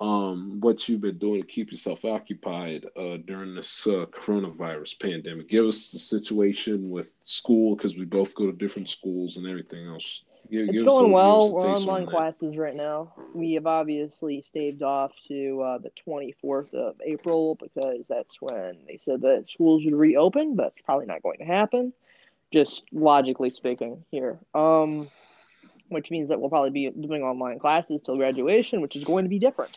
Um, what you've been doing to keep yourself occupied uh, during this uh, coronavirus pandemic. Give us the situation with school because we both go to different schools and everything else. Give, It's give a- going give well. a We're online on classes right now. We have obviously staved off to uh, the 24th of April because that's when they said that schools would reopen, but it's probably not going to happen, just logically speaking here. Um, which means that we'll probably be doing online classes till graduation, which is going to be different,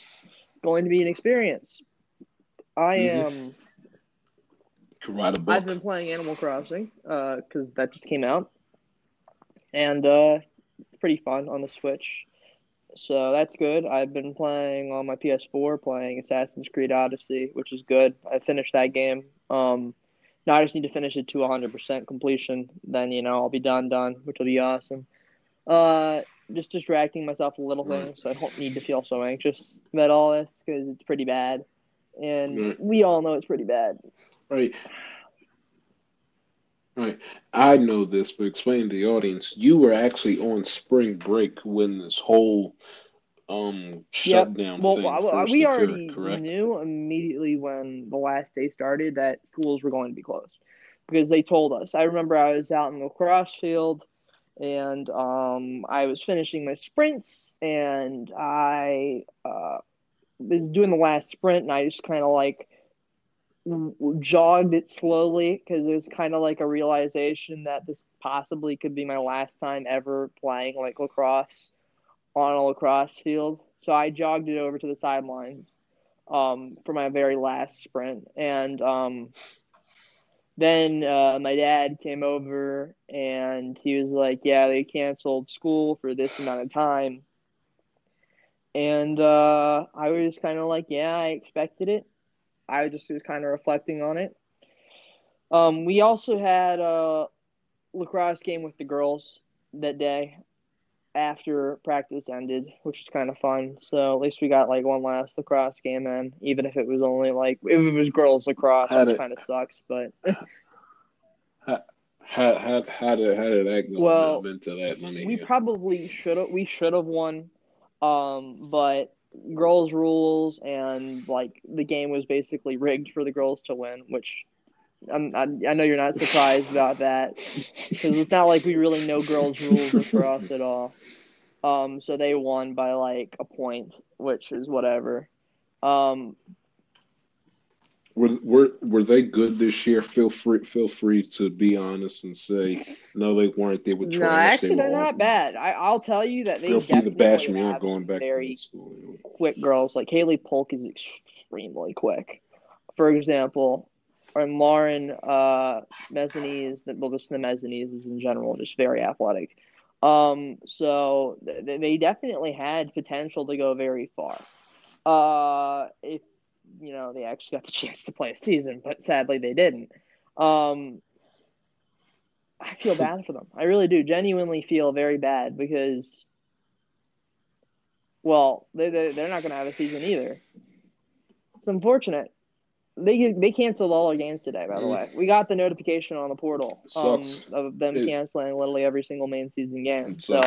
going to be an experience. I Mhm. am. Could write a book. I've been playing Animal Crossing because that just came out, and uh, it's pretty fun on the Switch. So that's good. I've been playing on my PS4, playing Assassin's Creed Odyssey, which is good. I finished that game. Um, now I just need to finish it to 100% completion. Then you know I'll be done, done, which will be awesome. Uh, just distracting myself a little thing, so I don't need to feel so anxious about all this because it's pretty bad, and Right. we all know it's pretty bad. Right. Right. I know this, but explain to the audience. You were actually on spring break when this whole um shutdown Well, thing well, first we occurred, already correct? knew immediately when the last day started that schools were going to be closed because they told us. I remember I was out in the lacrosse field and um, I was finishing my sprints and I uh, was doing the last sprint and I just kind of like jogged it slowly because it was kind of like a realization that this possibly could be my last time ever playing like lacrosse on a lacrosse field. So I jogged it over to the sidelines um, for my very last sprint. And um, then uh, my dad came over and he was like, Yeah, they canceled school for this amount of time. And uh, I was kind of like, Yeah, I expected it. I just was kind of reflecting on it. Um, we also had a lacrosse game with the girls that day after practice ended, which was kind of fun. So at least we got like one last lacrosse game in, even if it was only like if it was girls lacrosse, Had which it- kind of sucks. But How how how did how did that go? Well, into that. Let me we hear. probably should have we should have won, um, but girls rules and like the game was basically rigged for the girls to win, which. I'm, I, I know you're not surprised about that because it's not like we really know girls' rules lacrosse at all. Um, so they won by like a point, which is whatever. Um, were were were they good this year? Feel free feel free to be honest and say no, they weren't. They were No, actually, they they're not bad. I, I'll tell you that they Feel free to bash me. I'm going back very to school. Anyway. quick girls. Like Haley Polk is extremely quick. For example, and Lauren uh, Mezzanese, well, just the Mezzanese is in general just very athletic. Um, so th- they definitely had potential to go very far. Uh, if you know they actually got the chance to play a season, but sadly they didn't. Um, I feel bad for them. I really do. Genuinely feel very bad because, well, they they they're not going to have a season either. It's unfortunate. They they canceled all our games today. By the Mm. way, we got the notification on the portal um, of them It- canceling literally every single main season game. So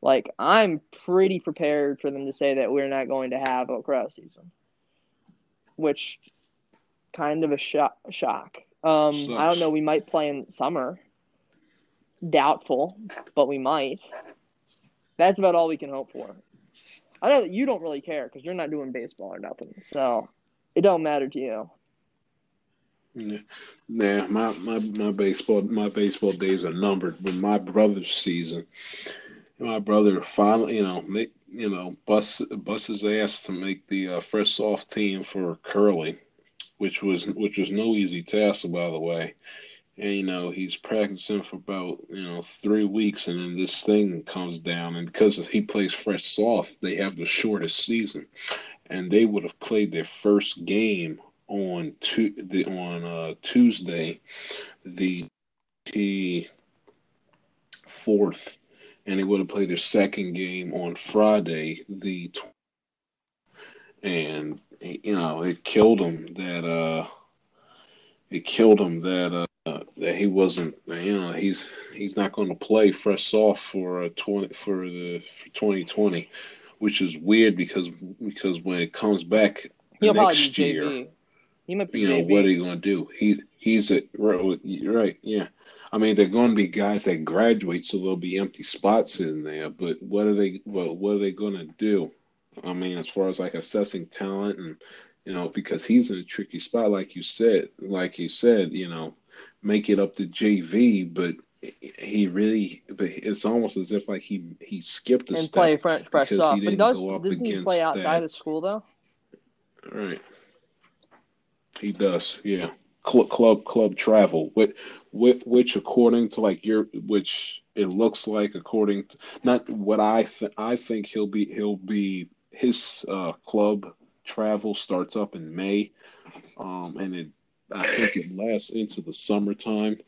like I'm pretty prepared for them to say that we're not going to have a crow season, which kind of a shock. shock. Um, I don't know. We might play in summer. Doubtful, but we might. That's about all we can hope for. I know that you don't really care because you're not doing baseball or nothing, so it don't matter to you. Nah, my, my my baseball my baseball days are numbered. When my brother's season, my brother finally, you know, make you know, bust bust his ass to make the uh, fresh soft team for curling, which was which was no easy task, by the way. And you know, he's practicing for about you know three weeks, and then this thing comes down. And because he plays fresh soft, they have the shortest season, and they would have played their first game on tu- the on uh, Tuesday, the fourth, and they would have played their second game on Friday, the tw- and you know it killed him that uh it killed him that uh that he wasn't you know he's he's not going to play fresh off for uh, 20 for the for 2020 which is weird because because when it comes back He'll next year JV. He might be you know what are you going to do he he's a right, right yeah i mean they're going to be guys that graduate so there'll be empty spots in there but what are they what, what are they going to do i mean as far as like assessing talent and you know because he's in a tricky spot like you said like you said you know make it up to jv but he really but it's almost as if like he he skipped a and step play fresh, fresh off. But does doesn't he play outside that. of school though? Right. He does, yeah. Club, club, club travel, which, which, according to like your, which it looks like, according to not what I think, I think he'll be, he'll be his uh, club travel starts up in May, um, and it, I think it lasts into the summertime.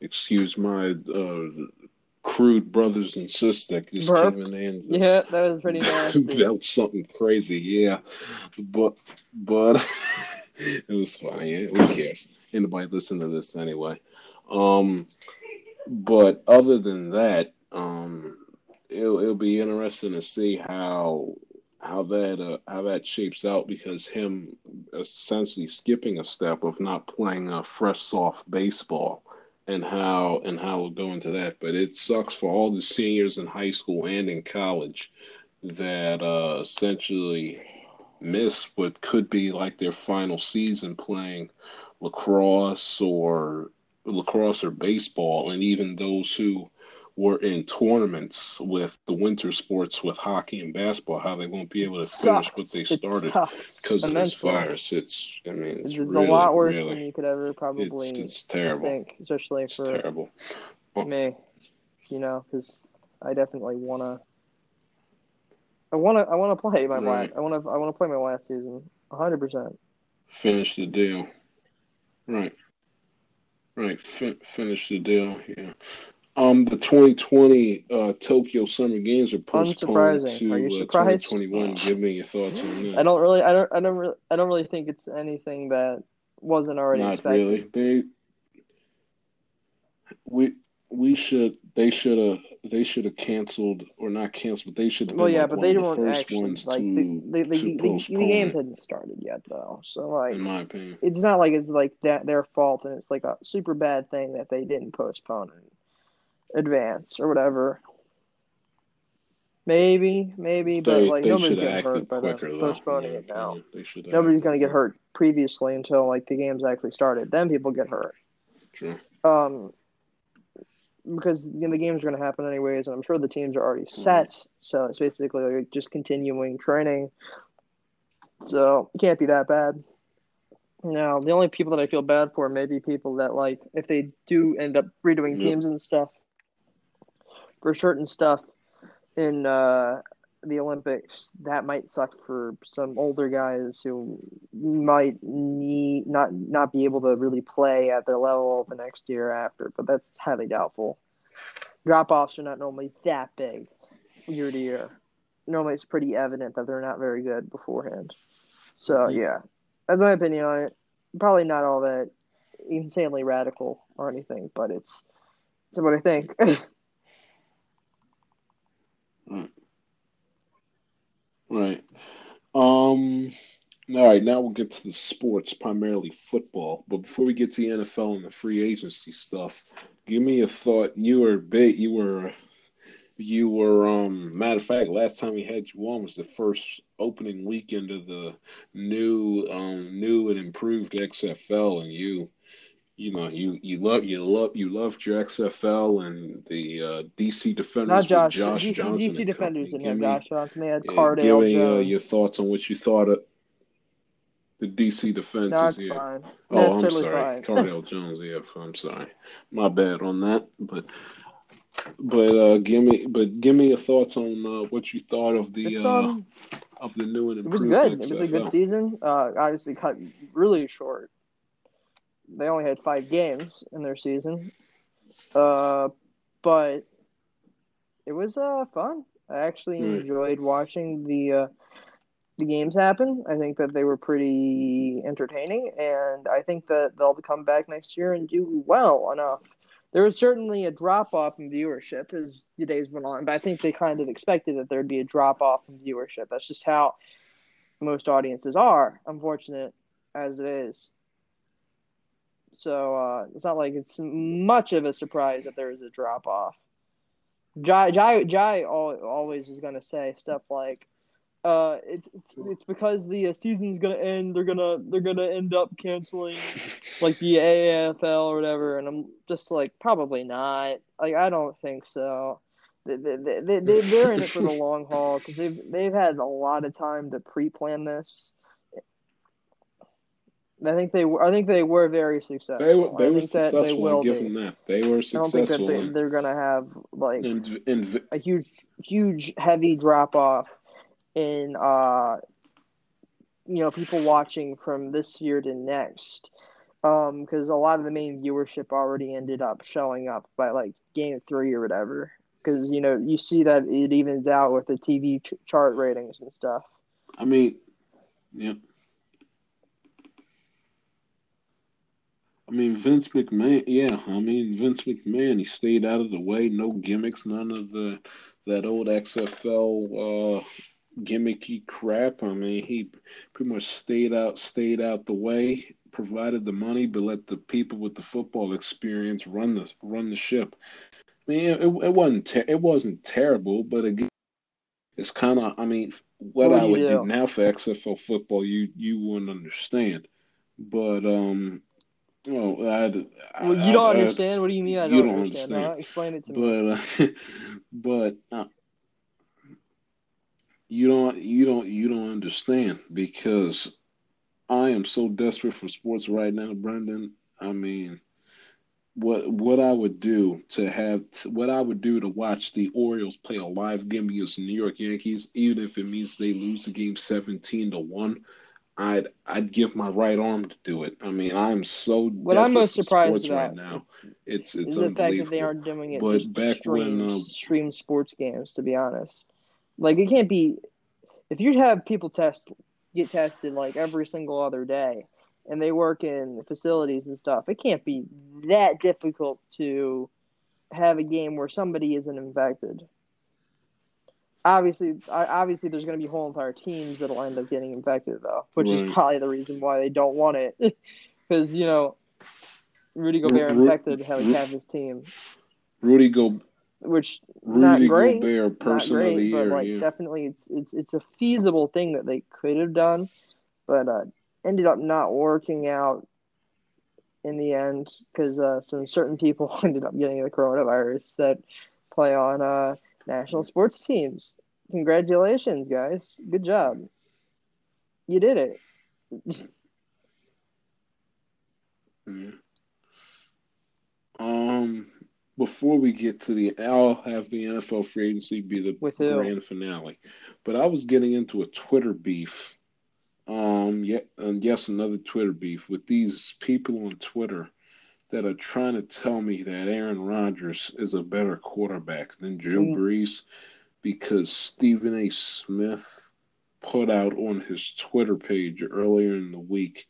Excuse my uh, crude brothers and sisters that just came in. and Yeah, that was pretty nasty. about something crazy, yeah. But but it was funny. Who cares? Anybody listen to this anyway? Um, but other than that, um, it'll it'll be interesting to see how how that uh, how that shapes out because him essentially skipping a step of not playing a fresh soft baseball and how and how we'll go into that. But it sucks for all the seniors in high school and in college that uh, essentially miss what could be like their final season playing lacrosse or lacrosse or baseball, and even those who were in tournaments with the winter sports with hockey and basketball, how they won't be able to finish what they started because of this virus. It's, I mean, it's, It's really, a lot worse really, than you could ever probably it's, it's terrible. think, especially It's for terrible. me. You know, because I definitely want to. I want to. I want to play my Right. last. I want to. I want to play my last season. hundred percent. Finish the deal. Right. Right. Fin- finish the deal. Yeah. Um, the 2020 uh, Tokyo Summer Games are postponed Unsurprising. to Are you uh, 2021. Give me your thoughts on that. I don't really. I don't. I don't. Really, I don't really think it's anything that wasn't already Not expected. really. They we we should they should have they should have canceled or not canceled, but they should have Well, yeah, like but they the first actually ones like to the the, the, the, games hadn't started yet though. So like, in my opinion. it's not like it's like that their fault and it's like a super bad thing that they didn't postpone in advance or whatever. Maybe, maybe, but They, like they nobody's have hurt by them quicker, though. postponing in it now. They Nobody's gonna get hurt previously until like the games actually started. Then people get hurt. True. Um, because you know, the games are going to happen anyways, and I'm sure the teams are already set. So it's basically like just continuing training. So it can't be that bad. Now, the only people that I feel bad for may be people that like if they do end up redoing Yep. teams and stuff for certain stuff in uh, the Olympics, that might suck for some older guys who might need not not be able to really play at their level the next year after, but that's highly doubtful. Drop offs are not normally that big year to year. Normally, it's pretty evident that they're not very good beforehand. So Mhm. yeah, that's my opinion on it. Probably not all that insanely radical or anything, but it's it's what I think. Right. Um. All right. Now we'll get to the sports, primarily football. But before we get to the NFL and the free agency stuff, give me a thought. You were big. You were. You were. Um. Matter of fact, last time we had you on was the first opening weekend of the new, um, new and improved XFL, and you. You know, you you love you love you loved your XFL and the uh, DC Defenders not Josh. Josh DC, Johnson. DC and defenders didn't have Josh Johnson. They had yeah, Cardale give me uh, your thoughts on what you thought of the DC defenses. no, it's yeah. fine. Oh, That's I'm totally sorry, fine. Cardale Jones. Yeah, I'm sorry. My bad on that. But but uh, give me but give me your thoughts on uh, what you thought of the uh, um, of the new and improved. it was good. It was a good season. Uh, obviously cut really short. They only had five games in their season. Uh, but it was uh fun. I actually Right. enjoyed watching the uh, the games happen. I think that they were pretty entertaining, and I think that they'll come back next year and do well enough. There was certainly a drop off in viewership as the days went on, but I think they kind of expected that there'd be a drop off in viewership. That's just how most audiences are, unfortunate as it is. So uh, it's not like it's much of a surprise that there is a drop off. Jai Jai Jai always is gonna say stuff like, uh, "It's it's it's because the uh, season's gonna end. They're gonna they're gonna end up canceling like the AFL or whatever." And I'm just like, probably not. Like I don't think so. They they they they they're in it for the long haul because they've they've had a lot of time to pre-plan this. I think they were. I think they were very successful. They were they I were successful. They will give be. them that. They were successful. I don't think that they, they're gonna have like a huge, huge, heavy drop off in uh, you know, people watching from this year to next. Um, because a lot of the main viewership already ended up showing up by like game three or whatever. Because you know you see that it evens out with the TV ch- chart ratings and stuff. I mean, yeah. I mean, Vince McMahon, yeah. I mean, Vince McMahon, he stayed out of the way, no gimmicks, none of the that old XFL uh, gimmicky crap. I mean, he pretty much stayed out, stayed out the way, provided the money, but let the people with the football experience run the run the ship. I mean, it, it wasn't ter- it wasn't terrible, but again, it's kind of. I mean, what, What I would do do? now for XFL football, you you wouldn't understand. But um, well, I, Well, you don't I- I- understand. What do you mean? I don't, don't understand. understand. Explain it to me. but uh, but uh, you don't you don't you don't understand because I am so desperate for sports right now, Brendan. I mean, what what I would do to have what I would do to watch the Orioles play a live game against the New York Yankees, even if it means they lose the game seventeen to one. I'd I'd give my right arm to do it. I mean, I'm so What I'm most surprised sports right now. It's it's the fact that unbelievable. they aren't doing it But back to when, stream, uh, stream sports games. To be honest, like it can't be. If you'd have people test get tested like every single other day, and they work in facilities and stuff, it can't be that difficult to have a game where somebody isn't infected. Obviously, obviously, there's going to be whole entire teams that'll end up getting infected, though, which is probably the reason why they don't want it, because you know, Rudy Gobert Ru- infected Ru- have his team. Rudy Go which Rudy not great, Gobert, not person the great, year. but like yeah. definitely it's it's it's a feasible thing that they could have done, but uh, ended up not working out in the end because uh, some certain people ended up getting the coronavirus that play on uh, national sports teams. Congratulations, guys! Good job. You did it. Yeah. Um, before we get to the, I'll have the NFL free agency be the grand finale. But I was getting into a Twitter beef. Um, yeah, and yes, another Twitter beef with these people on Twitter that are trying to tell me that Aaron Rodgers is a better quarterback than Drew Mm. Brees because Stephen A. Smith put out on his Twitter page earlier in the week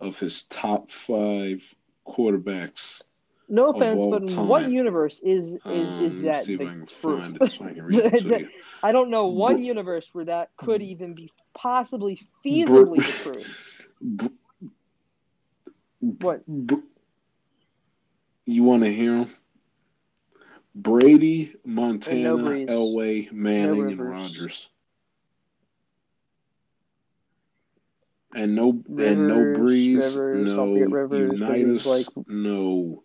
of his top five quarterbacks. No offense, but in what universe is is, Um, is that see if I can find it so I can read it to you. I don't know one Br- universe where that could even be possibly feasibly the truth. B- What? You want to hear him? Brady, Montana, Brees. Elway, Manning, and Rivers. Rodgers. And no, and no Brees, Rivers, no Rivers, Unitas, like no.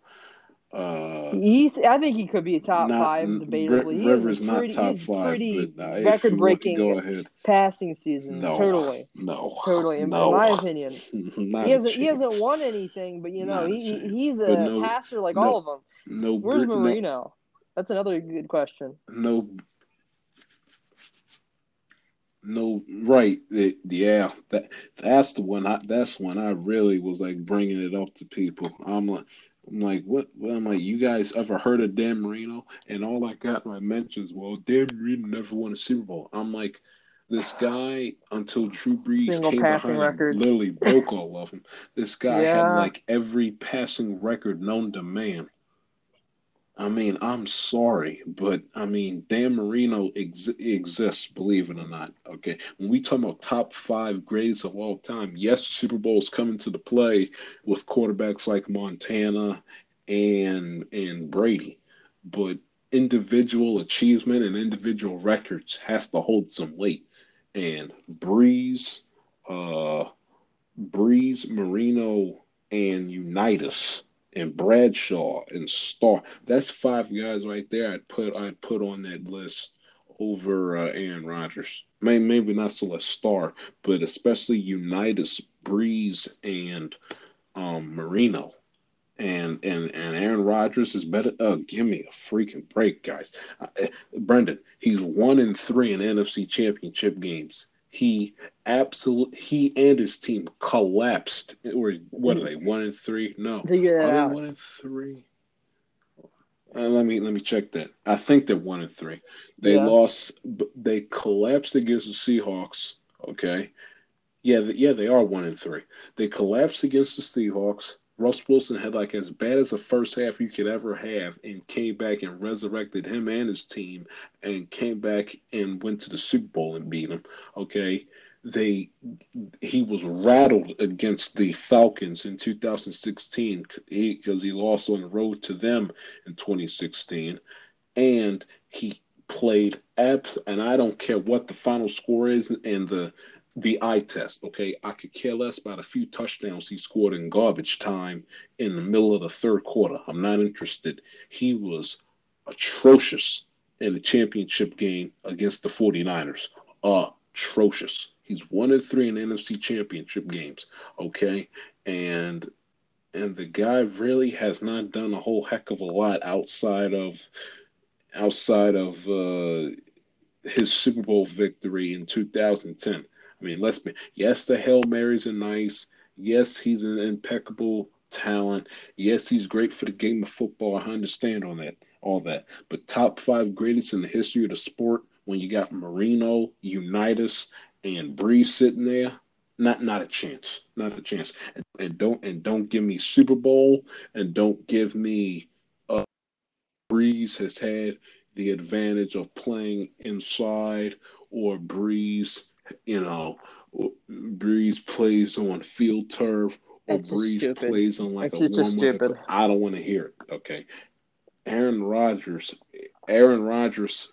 Uh, he's. I think he could be a top not five, debatably. A Rivers, not pretty, top he's five, pretty uh, if you want to record-breaking go ahead, passing season. no, Totally, no, totally. In, no, in my opinion, he hasn't. He hasn't won anything, but you know, he, chance. he's a no- passer like no- all of them. No, Where's Marino? That's another good question. no no right it, yeah that that's the one I, that's when i really was like bringing it up to people i'm like i'm like what well, i'm like you guys ever heard of dan marino and all i got my mentions well dan marino never won a super bowl i'm like this guy until Drew Brees Single came passing behind him, record. literally broke all of them. This guy had like every passing record known to man. I mean, I'm sorry, but I mean, Dan Marino ex- exists, believe it or not. Okay, when we talk about top five greatest of all time, yes, Super Bowl's coming to the play with quarterbacks like Montana and and Brady, but individual achievement and individual records has to hold some weight. And Brees, uh, Brees, Marino, and Unitas and Bradshaw and Starr. That's five guys right there. I'd put I'd put on that list over uh, Aaron Rodgers. Maybe maybe not so much Starr, but especially Unitas, Brees, and um, Marino. And and and Aaron Rodgers is better. Oh, give me a freaking break, guys. Uh, Brendan, he's one in three in NFC Championship games. He absolutely he and his team collapsed. Or what are they? One and three? No, Figure that are they one in three? Uh, let me let me check that. I think they're one and three. They Yeah. lost. They collapsed against the Seahawks. Okay, yeah, yeah, they are one and three. They collapsed against the Seahawks. Russ Wilson had like as bad as a first half you could ever have, and came back and resurrected him and his team, and came back and went to the Super Bowl and beat them. Okay, they he was rattled against the Falcons in 2016 because he, lost on the road to them in 2016, and he played abs. And I don't care what the final score is and the the eye test. Okay, I could care less about a few touchdowns he scored in garbage time in the middle of the third quarter. I'm not interested. He was atrocious in the championship game against the 49ers. Atrocious. He's one and three in NFC championship games. Okay. And and the guy really has not done a whole heck of a lot outside of outside of uh his Super Bowl victory in 2010. I mean, let's be yes, the Hail Marys are nice. Yes, he's an impeccable talent. Yes, he's great for the game of football. I understand on that, all that. But top five greatest in the history of the sport when you got Marino, Unitas, and Brees sitting there, not not a chance. Not a chance. And, and don't and don't give me Super Bowl and don't give me uh Brees has had the advantage of playing inside or Brees, you know, Brees plays on field turf or That's Brees stupid. plays on like That's a warm weather. I don't want to hear it. Okay. Aaron Rodgers, Aaron Rodgers,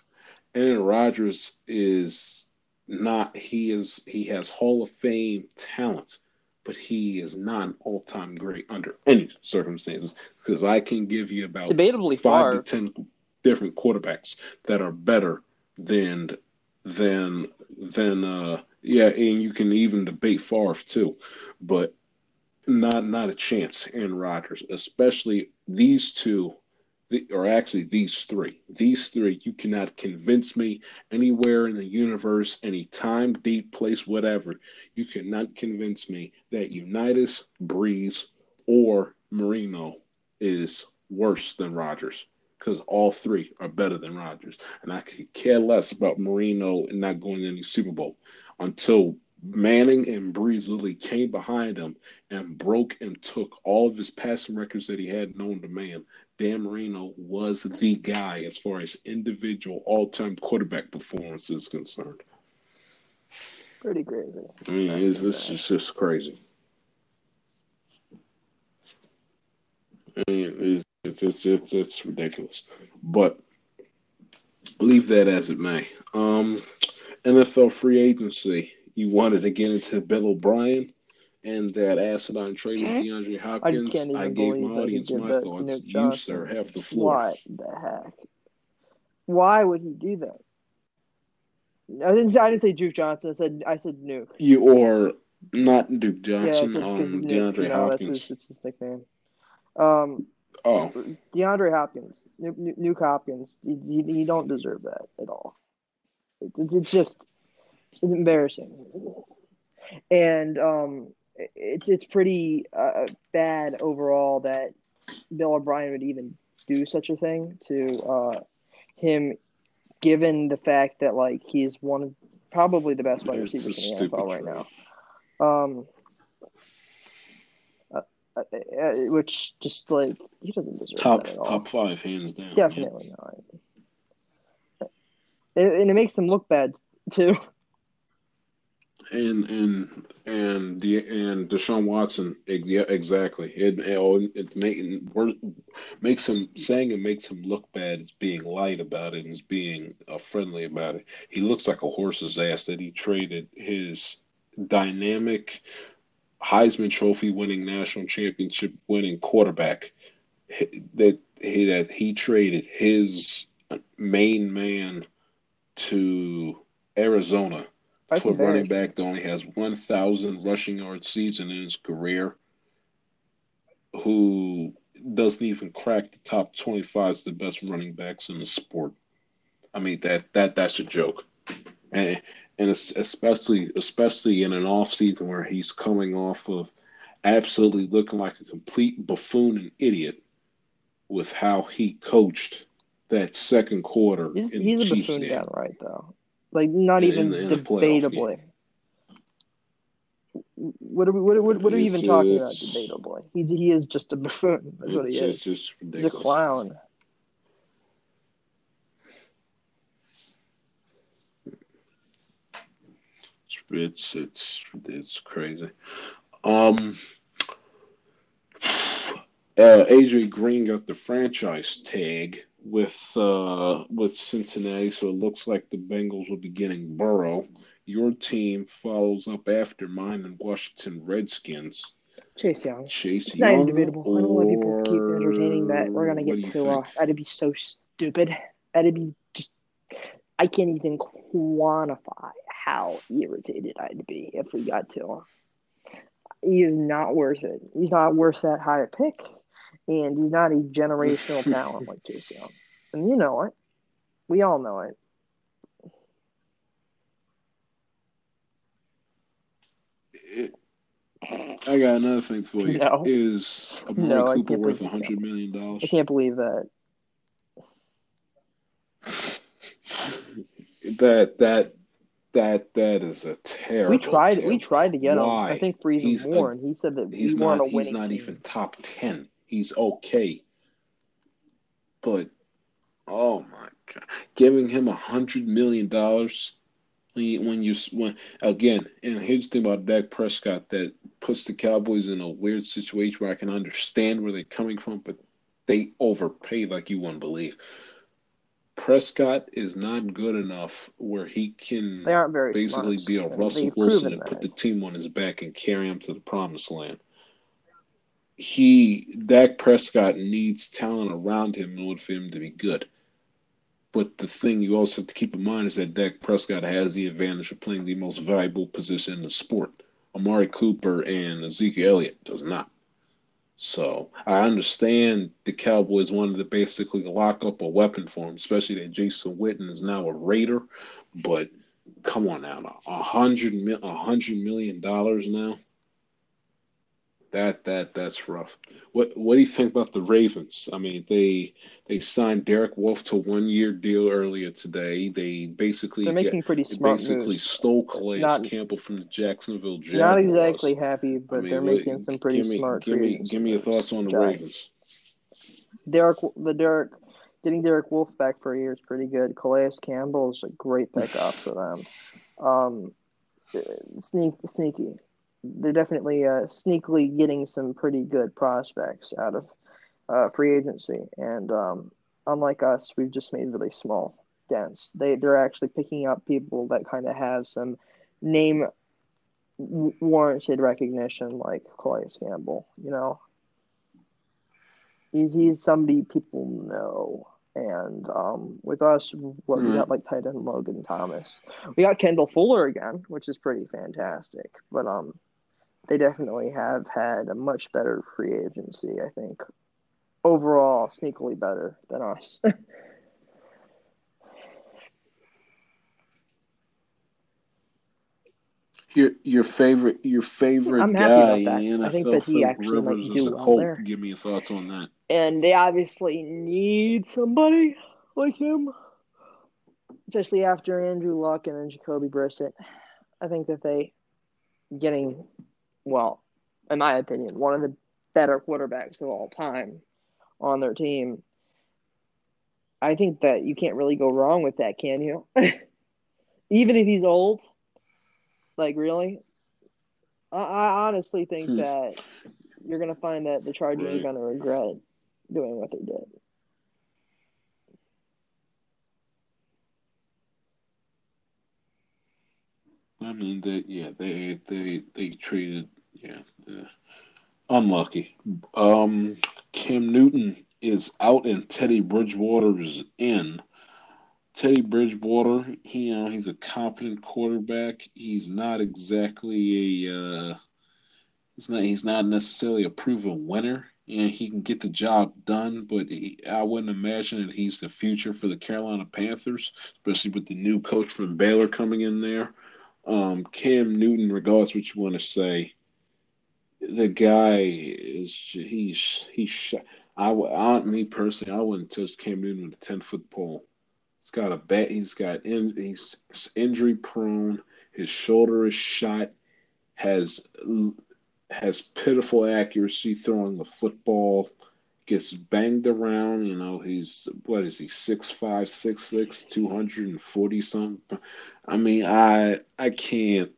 Aaron Rodgers is not he is he has Hall of Fame talent, but he is not an all time great under any circumstances. Because I can give you about Debatably five far. to ten different quarterbacks that are better than than than uh yeah, and you can even debate Favre too, but not not a chance. Aaron Rodgers, especially these two, the, or actually these three, these three, you cannot convince me anywhere in the universe, any time, date, place, whatever, you cannot convince me that Unitas, Brees, or Marino is worse than Rodgers. Because all three are better than Rodgers. And I could care less about Marino and not going to any Super Bowl until Manning and Brees literally came behind him and broke and took all of his passing records that he had known to man. Dan Marino was the guy as far as individual all time quarterback performance is concerned. Pretty crazy. I mean, it's, it's, just, just crazy. I mean, it's, it's, it's, it's ridiculous. But leave that as it may. Um, NFL free agency. You wanted to get into Bill O'Brien and that asinine trade with DeAndre Hopkins. can't I gave my audience my that thoughts. You, sir, have the floor. What the heck? Why would he do that? I didn't. I didn't say Duke Johnson. I said. I said Nuke. You or not Duke Johnson? Yeah, I um, DeAndre know, that's Hopkins. his, that's his nickname. Um, Oh, DeAndre Hopkins, Nuke, Hopkins. You, you, don't deserve that at all. It, it- it's just it's embarrassing, and um, it's it's pretty uh, bad overall that Bill O'Brien would even do such a thing to uh, him, given the fact that like he's one of probably the best wide receivers in the NFL right now. Um, which just like he doesn't deserve top that at all. top five, hands down. Definitely not. And, and it makes him look bad too. And and and the and Deshaun Watson, yeah, exactly. It it, it make, makes him saying it makes him look bad as being light about it and as being uh, friendly about it. He looks like a horse's ass that he traded his dynamic Heisman Trophy winning national championship winning quarterback that he that he traded his main man to Arizona to a running back that only has 1,000 rushing yard season in his career, who doesn't even crack the top 25 as the best running backs in the sport. I mean that that that's a joke, and and especially especially in an off season where he's coming off of absolutely looking like a complete buffoon and idiot with how he coached that second quarter He's, in he's a buffoon game. downright though. Like not In- even in playoff debatably. What are we? What, what, what are we even talking about? Debatably, he he is just a buffoon. That's what he is. just, just He's a clown. It's it's it's crazy. Um, uh, AJ Green got the franchise tag with uh with Cincinnati, so it looks like the Bengals will be getting Burrow. Your team follows up after mine and Washington Redskins. Chase Young. Chase It's not Young, even debatable. I don't why people keep entertaining that. We're gonna get Tua. think? That'd be so stupid. That'd be just. I can't even quantify how irritated I'd be if we got Tua. He is not worth it. He's not worth that high a pick, and he's not a generational talent like Chase Young. And you know it. We all know it. It- I got another thing for you. No. Is Amari No, I Cooper worth a hundred million dollars? I can't believe that. That that that that is a terrible. We tried. terrible. We tried to get him. I think for even He's a- more, and he said that He's a He's not team. even top ten. He's okay, but oh my god, giving him a hundred million dollars when you, when you when again, and here's the thing about Dak Prescott that puts the Cowboys in a weird situation where I can understand where they're coming from, but they overpaid like you wouldn't believe. Prescott is not good enough where he can They aren't very basically smart. be a Russell Wilson and that. put the team on his back and carry him to the promised land. He Dak Prescott needs talent around him in order for him to be good. But the thing you also have to keep in mind is that Dak Prescott has the advantage of playing the most valuable position in the sport. Amari Cooper and Ezekiel Elliott does not. So I understand the Cowboys wanted to basically lock up a weapon for him, especially that Jason Witten is now a Raider. But come on now, a hundred a hundred million dollars now. That that that's rough. What what do you think about the Ravens? I mean, they they signed Derek Wolfe to one year deal earlier today. They basically They're get- making pretty they smart basically moves. stole Calais Not- Campbell from the Jacksonville Jaguars. Not exactly happy, but I mean, they're what- making some pretty give me, smart Give me, give me your thoughts on the Josh. Ravens. Derek, the Derek, getting Derek Wolfe back for a year is pretty good. Calais Campbell is a great pickup for them. Um, sneak, sneaky. They're definitely uh, sneakily getting some pretty good prospects out of uh, free agency, and um, unlike us, we've just made really small dents. They they're actually picking up people that kind of have some name warranted recognition, like Calais Campbell. You know, he's he's somebody people know. And um, with us, what we Mhm. got like tight end Logan Thomas, we got Kendall Fuller again, which is pretty fantastic. But um, they definitely have had a much better free agency. I think overall, sneakily better than us. Your your favorite your favorite I'm happy guy about that. in the I think that he Philip actually might Rivers, do is a well Colt. there. Give me your thoughts on that. and they obviously need somebody like him, especially after Andrew Luck and then Jacoby Brissett. I think that they getting well, in my opinion, one of the better quarterbacks of all time on their team. I think that you can't really go wrong with that, can you? Even if he's old, like really, I, I honestly think Hmm. that you're gonna find that the Chargers Right. are gonna regret doing what they did. I mean, they yeah they they they treated yeah unlucky. Um, Cam Newton is out and Teddy Bridgewater is in. Teddy Bridgewater, he, you know, he's a competent quarterback. He's not exactly a uh, he's not he's not necessarily a proven winner. And he can get the job done, but he, I wouldn't imagine that he's the future for the Carolina Panthers, especially with the new coach from Baylor coming in there. Um, Cam Newton, regardless what you want to say, the guy is he's he's I, I me personally I wouldn't touch Cam Newton with a ten foot pole. He's got a bat. He's got in. He's injury prone. His shoulder is shot. Has has pitiful accuracy throwing the football. Gets banged around. You know he's what is he six five six six two hundred and forty something. I mean I I can't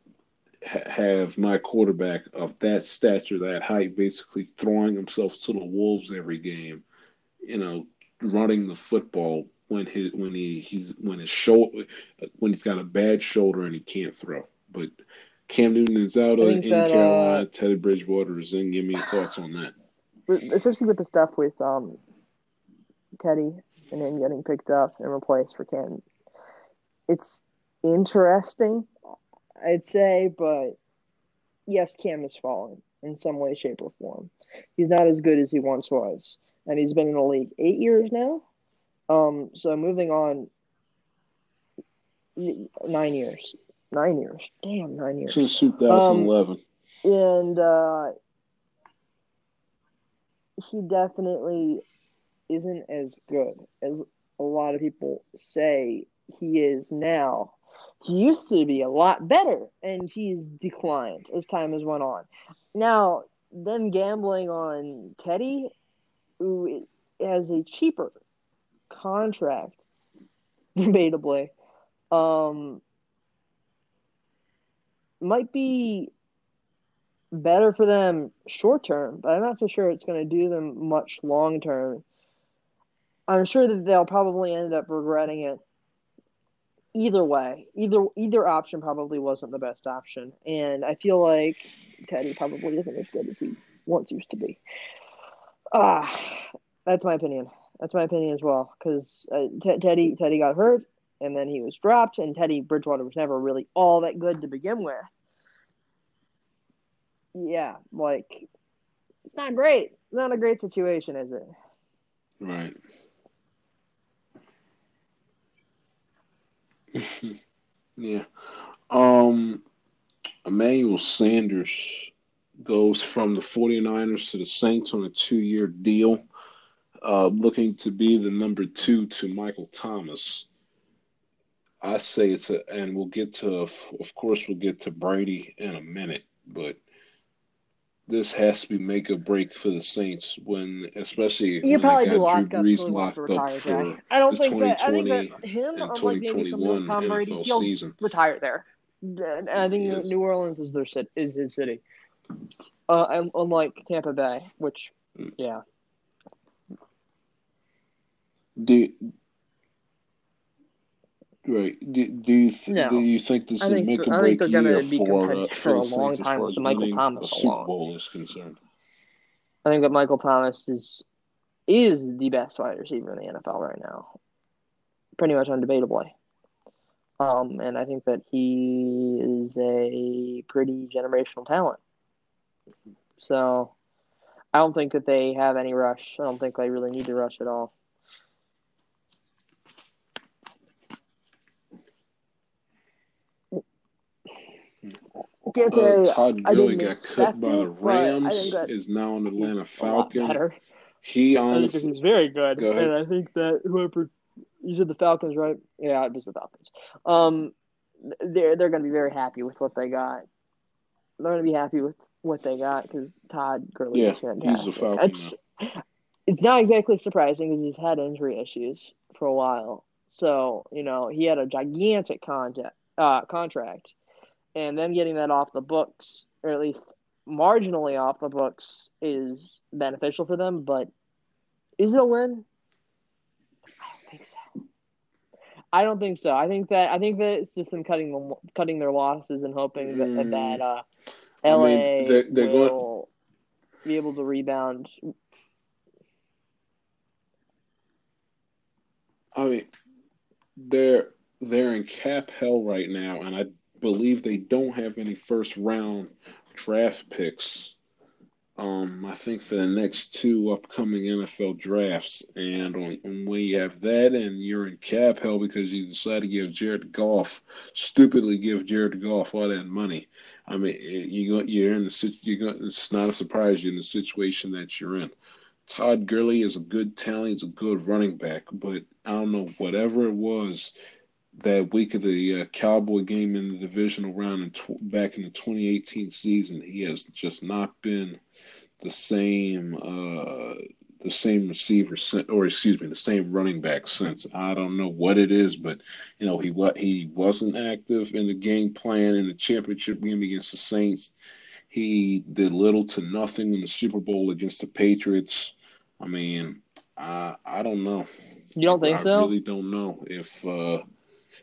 have my quarterback of that stature, that height, basically throwing himself to the wolves every game. You know, running the football when his when he he's when his shoulder when he's got a bad shoulder and he can't throw. But Cam Newton is out in that, Carolina. uh, Teddy Bridgewater is in. Give me your thoughts on that. Especially with the stuff with um Teddy and him getting picked up and replaced for Cam. It's interesting, I'd say, but yes, Cam has fallen in some way, shape, or form. He's not as good as he once was, and he's been in the league eight years now. Um, so moving on, nine years, nine years, damn, nine years Since 2011. and uh, he definitely isn't as good as a lot of people say he is now. He used to be a lot better, and he's declined as time has went on. Now, them gambling on Teddy, who has a cheaper contract, debatably, um, might be better for them short term, but I'm not so sure it's going to do them much long term. I'm sure that they'll probably end up regretting it. Either way, either either option probably wasn't the best option, and I feel like Teddy probably isn't as good as he once used to be. Ah, that's my opinion. That's my opinion as well. Because uh, T- Teddy Teddy got hurt, and then he was dropped, and Teddy Bridgewater was never really all that good to begin with. Yeah, like it's not great. Not a great situation, is it? Right. yeah. Um Emmanuel Sanders goes from the 49ers to the Saints on a two year deal, uh, looking to be the number two to Michael Thomas. I say it's a, and we'll get to, of course, we'll get to Brady in a minute, but this has to be make or break for the Saints when, especially You probably be locked Drew Brees wants locked retire, up for Jack. I don't the think that. I think 2020 that him, and unlike maybe someone 2021 Tom Brady, he'll season. retire there. And I think Yes. New Orleans is their city, is his city. Uh, unlike Tampa Bay, which, Mm. yeah, Do right? Do, do you th- No. do you think this is a make or break year be for uh, for a long time with Michael Thomas Super along. Bowl is concerned? I think that Michael Thomas is is the best wide receiver in the NFL right now, pretty much undebatably. Um, and I think that he is a pretty generational talent. So I don't think that they have any rush. I don't think they really need to rush at all. Can't Uh, say Todd I Gurley got cut by the it, but I Rams. Is now an Atlanta he's Falcon. He I think that honestly, he's very good, Go ahead. and I think that whoever you said the Falcons, right? Yeah, it was the Falcons. Um, they're they're going to be very happy with what they got. They're going to be happy with what they got because Todd Gurley Yeah, is fantastic. he's a Falcon It's it's not exactly surprising because he's had injury issues for a while. So you know he had a gigantic contact, uh, contract, and them getting that off the books, or at least marginally off the books, is beneficial for them. But is it a win? I don't think so. I don't think so. I think that I think that it's just them cutting them, cutting their losses and hoping that Mm. that uh, I LA mean, they're- they're going- will be able to rebound. I mean, they're they're in cap hell right now, and I believe they don't have any first round draft picks. Um, I think for the next two upcoming NFL drafts, and when you have that, and you're in cap hell because you decide to give Jared Goff, stupidly give Jared Goff all that money. I mean, you go, you're in the sit- you go, it's not a surprise you're in the situation that you're in. Todd Gurley is a good talent. He's a good running back, but I don't know whatever it was that week of the uh, Cowboy game in the divisional round in tw- back in the 2018 season. He has just not been the same uh, the same receiver or excuse me the same running back since. I don't know what it is, but you know he what he wasn't active in the game plan in the championship game against the Saints. He did little to nothing in the Super Bowl against the Patriots. I mean, I I don't know. You don't think I so? I really don't know if uh,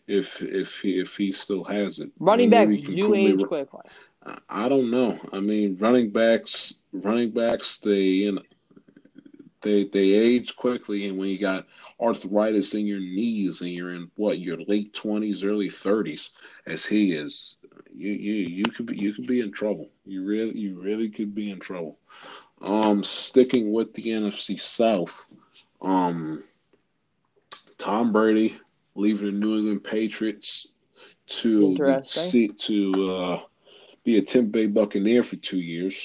if if he, if he still has it. Running back backs he can do age quickly. I- I don't know. I mean, running backs, running backs, they you know, they they age quickly, and when you got arthritis in your knees, and you're in what your late twenties, early thirties, as he is, you you you could be you could be in trouble. You really you really could be in trouble. Um, sticking with the NFC South, um, Tom Brady leaving the New England Patriots to see, to uh, be a Tampa Bay Buccaneer for two years.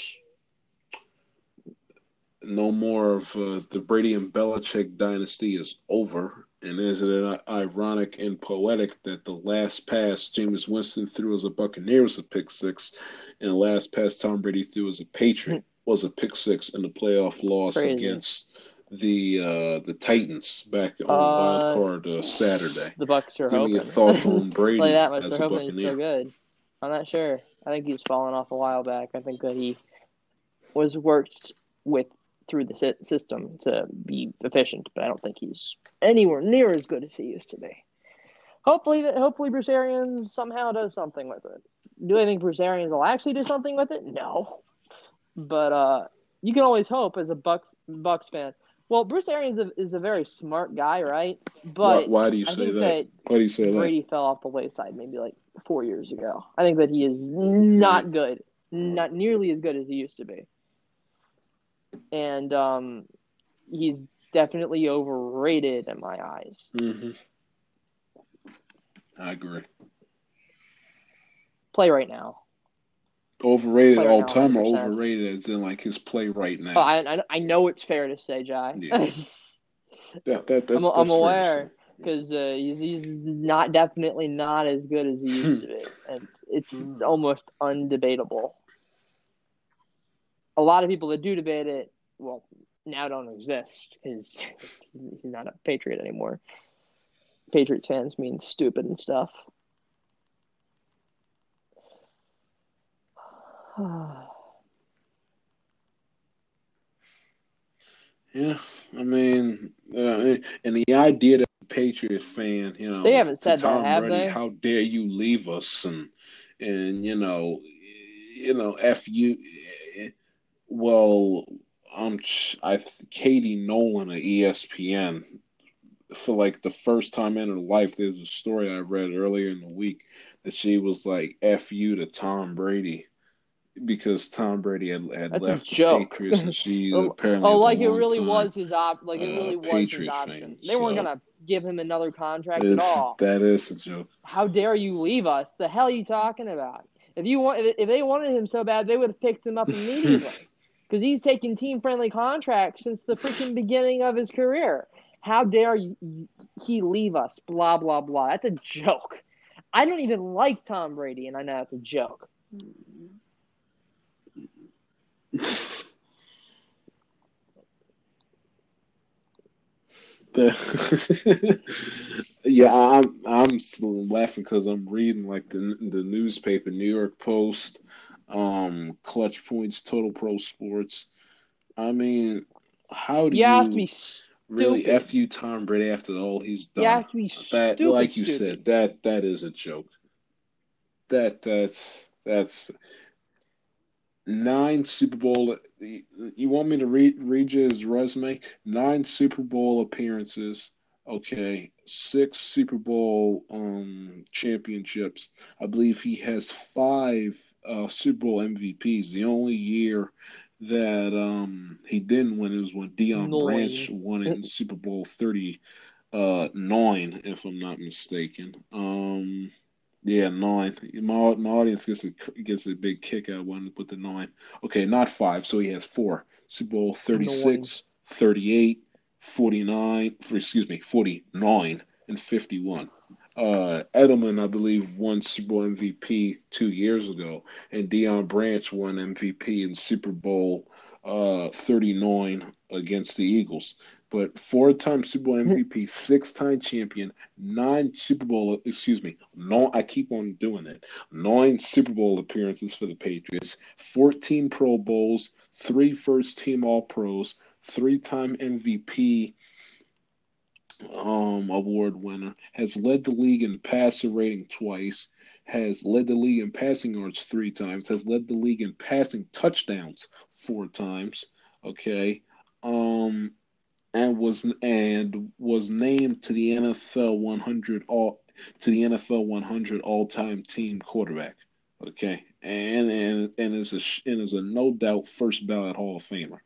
No more of uh, the Brady and Belichick dynasty is over. And is it ironic and poetic that the last pass Jameis Winston threw as a Buccaneer was a pick six, and the last pass Tom Brady threw as a Patriot was a pick six in the playoff loss Crazy. against the uh, the Titans back on Uh, Wild Card uh, Saturday. The Bucks are Give me hoping. your thoughts on Brady like that much. as They're a hoping he's still good. I'm not sure. I think he's fallen off a while back. I think that he was worked with through the system to be efficient, but I don't think he's anywhere near as good as he used to be. Hopefully, hopefully Bruce Arians somehow does something with it. Do I think Bruce Arians will actually do something with it? No, but uh, you can always hope as a Buck Bucks fan. Well, Bruce Arians is a, is a very smart guy, right? But why, why do you I say that? that Why do you say that? Brady fell off the wayside maybe like four years ago. I think that he is not good, not nearly as good as he used to be, and um, he's definitely overrated in my eyes. hmm I agree. Play right now. Overrated all time or overrated as in like his play right now? Oh, I, I I know it's fair to say, Jai. Yeah. that, that, that's, I'm, that's I'm aware because uh, he's, he's not definitely not as good as he used to be, and it's almost undebatable. A lot of people that do debate it, well, now don't exist because he's not a patriot anymore. Patriots fans mean stupid and stuff. Yeah, I mean, uh, and the idea that the Patriots fan, you know, They haven't said that, Tom have Brady, they? How dare you leave us? And and you know, you know, f you. Well, I'm I Katie Nolan at ESPN for like the first time in her life. There's a story I read earlier in the week that she was like "f you" to Tom Brady because Tom Brady had, had That's left the. Patriots and she Oh, apparently Oh, is a like it really longtime- was his op. Like it uh, really was his option. fan, They weren't gonna give him another contract at all. That is a joke. How dare you leave us? The hell are you talking about? If you want, if if they wanted him so bad, they would have picked him up immediately. Because he's taking team-friendly contracts since the freaking beginning of his career. How dare you, he leave us? Blah blah blah. That's a joke. I don't even like Tom Brady, and I know that's a joke. The yeah, I'm I'm laughing because I'm reading like the the newspaper, New York Post, um, Clutch Points, Total Pro Sports. I mean, how do You you, have to be really stupid. f you Tom Brady after all he's done? You have to be that, stupid. like you stupid. said, that that is a joke. That that's that's nine Super Bowl. You want me to read read you his resume? Nine Super Bowl appearances. Okay, six Super Bowl um championships. I believe he has five uh, Super Bowl MVPs. The only year that um he didn't win it was when Deion Nine. Branch won it in Super Bowl thirty uh nine, if I'm not mistaken. Um yeah, nine. My my audience gets a gets a big kick out when with the nine. Okay, not five, so he has four. Super Bowl 36, 38, 49, for, excuse me, 49 and 51. Uh, Edelman, I believe, won Super Bowl MVP two years ago, and Deion Branch won MVP in Super Bowl uh, 39 against the Eagles. But four-time Super Bowl MVP, six-time champion, nine Super Bowl, excuse me, no, I keep on doing it. Nine Super Bowl appearances for the Patriots, 14 Pro Bowls, three first-team All-Pros, three-time MVP um, award winner, has led the league in passer rating twice, has led the league in passing yards three times, has led the league in passing touchdowns four times. Okay, um, and was and was named to the NFL 100 all to the NFL 100 all time team quarterback. Okay, and and and is a and is a no doubt first ballot Hall of Famer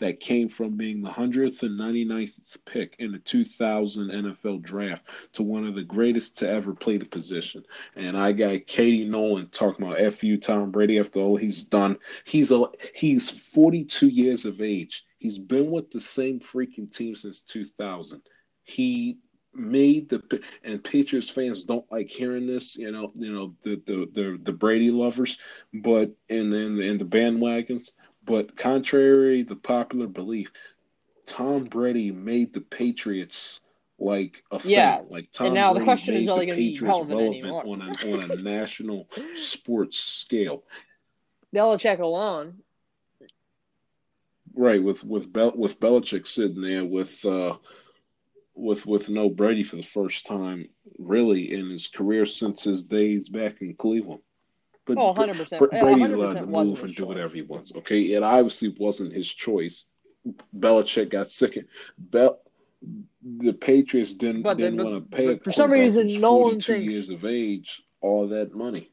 that came from being the 100th and 99th pick in the 2000 NFL draft to one of the greatest to ever play the position. And I got Katie Nolan talking about FU Tom Brady after all he's done. He's a he's 42 years of age. He's been with the same freaking team since 2000. He made the and Patriots fans don't like hearing this, you know, you know the the the, the Brady lovers, but and then and the bandwagons. But contrary to popular belief, Tom Brady made the Patriots like a thing. Yeah, Like Tom now the Brady question made is, are the Patriots relevant relevant on a on a national sports scale. Belichick alone. Right with with Bel- with Belichick sitting there with uh, with with no Brady for the first time really in his career since his days back in Cleveland. But, oh, 100%. Brady's allowed to move and do whatever he wants. Okay, it obviously wasn't his choice. Belichick got sick. Of, Bel- the Patriots didn't but didn't want to pay for some reason. No one thinks years of age all that money.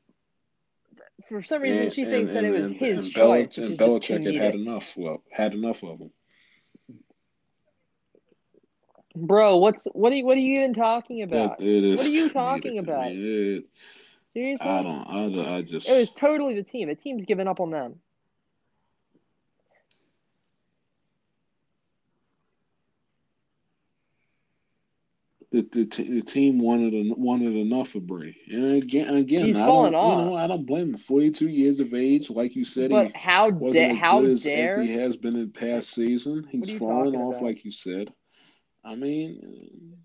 For some reason, and, she thinks and, that it was his choice. and Belichick had had enough. Well, had enough of him. Bro, what's what are you what are you even talking about? It, what are you talking about? Seriously? I don't. I, I just. It was totally the team. The team's given up on them. The, the, the team wanted wanted enough of Brady, and again, again, He's I don't, off. you know, I don't blame him. Forty two years of age, like you said, but how da- how as, dare as he has been in past season. He's fallen off, about? like you said. I mean,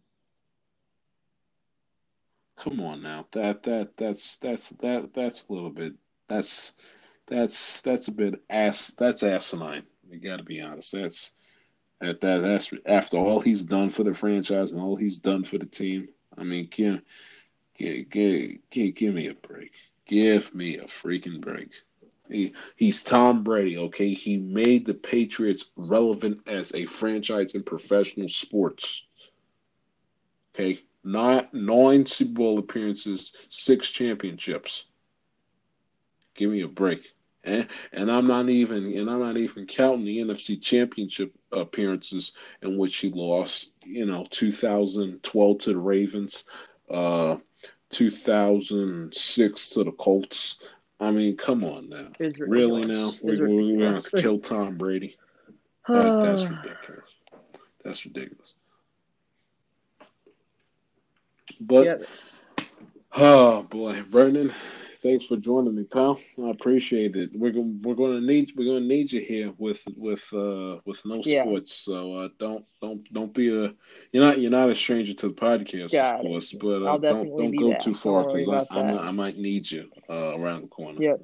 come on now. That that that's that's that that's a little bit. That's that's that's a bit ass. That's asinine. You got to be honest. That's that, that that's after all he's done for the franchise and all he's done for the team. I mean, can give, give, give, give me a break. Give me a freaking break. He, he's Tom Brady, okay? He made the Patriots relevant as a franchise in professional sports. Okay? Nine, nine Super Bowl appearances, six championships. Give me a break. And, and I'm not even and I'm not even counting the NFC championship appearances in which he lost, you know, 2012 to the Ravens, uh 2006 to the Colts. I mean, come on now. Really now? We're, we're, going to kill Tom Brady. That, that's ridiculous. That's ridiculous. But, yeah. oh boy, Vernon, thanks for joining me, pal. I appreciate it. We're gonna we're gonna need we're gonna need you here with with uh with no yeah. sports. So uh, don't don't don't be a you're not you're not a stranger to the podcast, Got of course. But uh, don't don't go too far because I, I, I might need you uh, around the corner. Yep.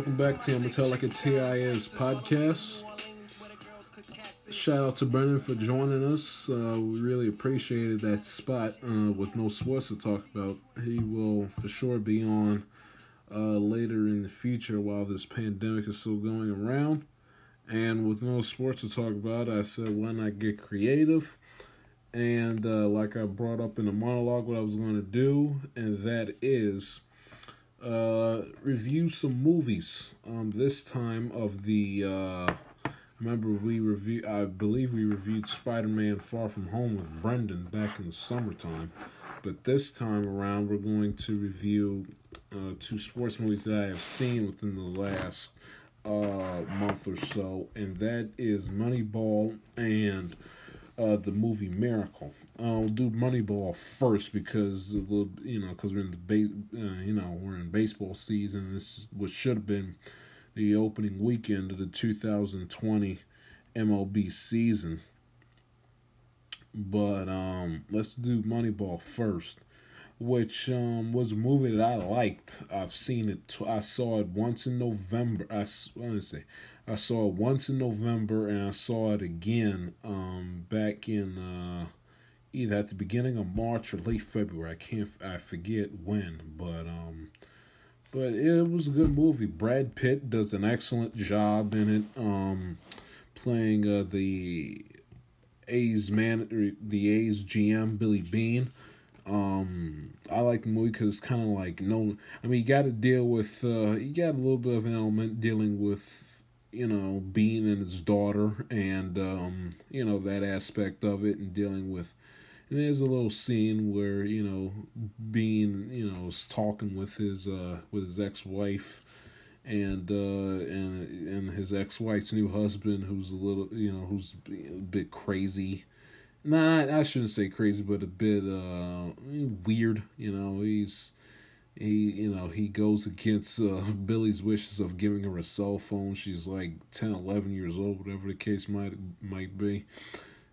Welcome back to I'm Tell Like a TIS podcast. Shout out to Brendan for joining us. Uh, we really appreciated that spot uh, with no sports to talk about. He will for sure be on uh, later in the future while this pandemic is still going around. And with no sports to talk about, I said, why not get creative? And uh, like I brought up in the monologue, what I was going to do, and that is uh, review some movies. Um, this time of the uh, remember we review. I believe we reviewed Spider-Man: Far From Home with Brendan back in the summertime, but this time around we're going to review uh, two sports movies that I have seen within the last uh, month or so, and that is Moneyball and uh, the movie Miracle. I'll do Moneyball first because you know because we're in the base, uh, you know we're in baseball season. This what should have been the opening weekend of the 2020 MLB season. But um, let's do Moneyball first, which um, was a movie that I liked. I've seen it. Tw- I saw it once in November. I let say, I saw it once in November, and I saw it again um, back in. Uh, either at the beginning of March or late February. I can't I forget when, but um but it was a good movie. Brad Pitt does an excellent job in it um playing uh, the A's man the A's GM Billy Beane. Um, I like the movie because it's kind of like no. I mean, you got to deal with. Uh, you got a little bit of an element dealing with, you know, Beane and his daughter, and um, you know that aspect of it, and dealing with and there's a little scene where you know, Beane you know is talking with his uh with his ex wife, and uh and and his ex wife's new husband who's a little you know who's a bit crazy, nah, I shouldn't say crazy, but a bit uh, weird. You know, he's he you know he goes against uh, Billy's wishes of giving her a cell phone. She's like 10, 11 years old, whatever the case might might be.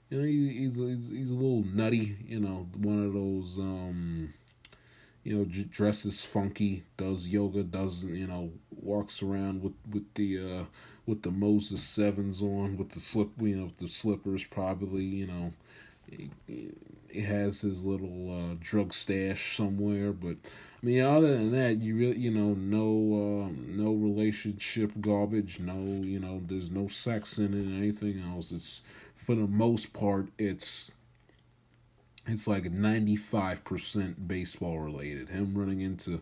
You know, he, he's, he's he's a little nutty. You know, one of those um, you know, dresses funky, does yoga, does you know, walks around with with the uh with the Moses sevens on, with the slip, you know, the slippers, probably, you know. He, has his little uh, drug stash somewhere, but I mean, other than that, you really, you know, no, um, no relationship garbage, no, you know, there's no sex in it, or anything else. It's for the most part, it's it's like 95% baseball related. Him running into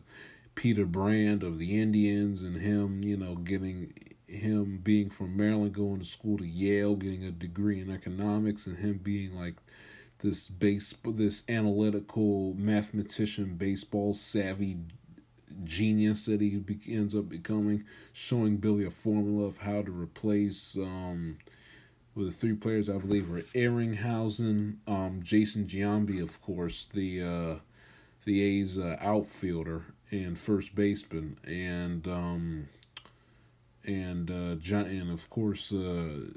Peter Brand of the Indians and him, you know, getting him being from Maryland, going to school to Yale, getting a degree in economics, and him being like this base, this analytical mathematician, baseball savvy genius that he ends up becoming, showing Billy a formula of how to replace um, with the three players I believe were Isringhausen, um, Jason Giambi, of course, the uh, the A's uh, outfielder and first baseman, and um, and uh, John, and of course uh,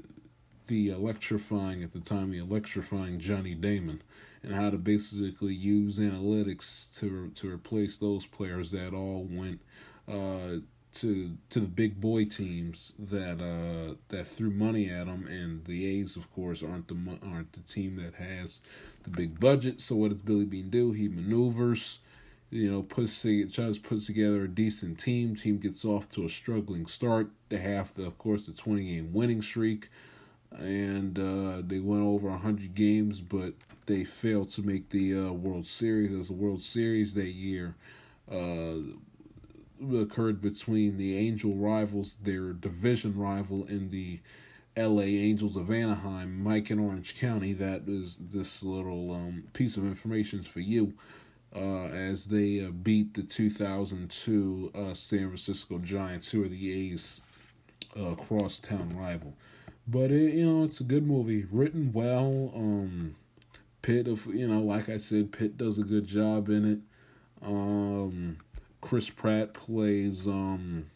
the electrifying at the time the electrifying Johnny Damon, and how to basically use analytics to to replace those players that all went uh, to to the big boy teams that uh that threw money at them, and the A's of course aren't the aren't the team that has the big budget. So what does Billy Beane do? He maneuvers, you know, puts tries to put together a decent team. Team gets off to a struggling start. They have the of course the twenty game winning streak, and uh, they went over hundred games, but they failed to make the uh, World Series. As the World Series that year. Occurred between the Angel rivals, their division rival in the LA Angels of Anaheim, Mike in Orange County. That is this little um, piece of information for you. Uh, as they uh, beat the 2002 uh, San Francisco Giants, who are the A's uh, crosstown rival. But it, you know, it's a good movie, written well. Um, Pitt, of you know, like I said, Pitt does a good job in it. Um, Chris Pratt plays um,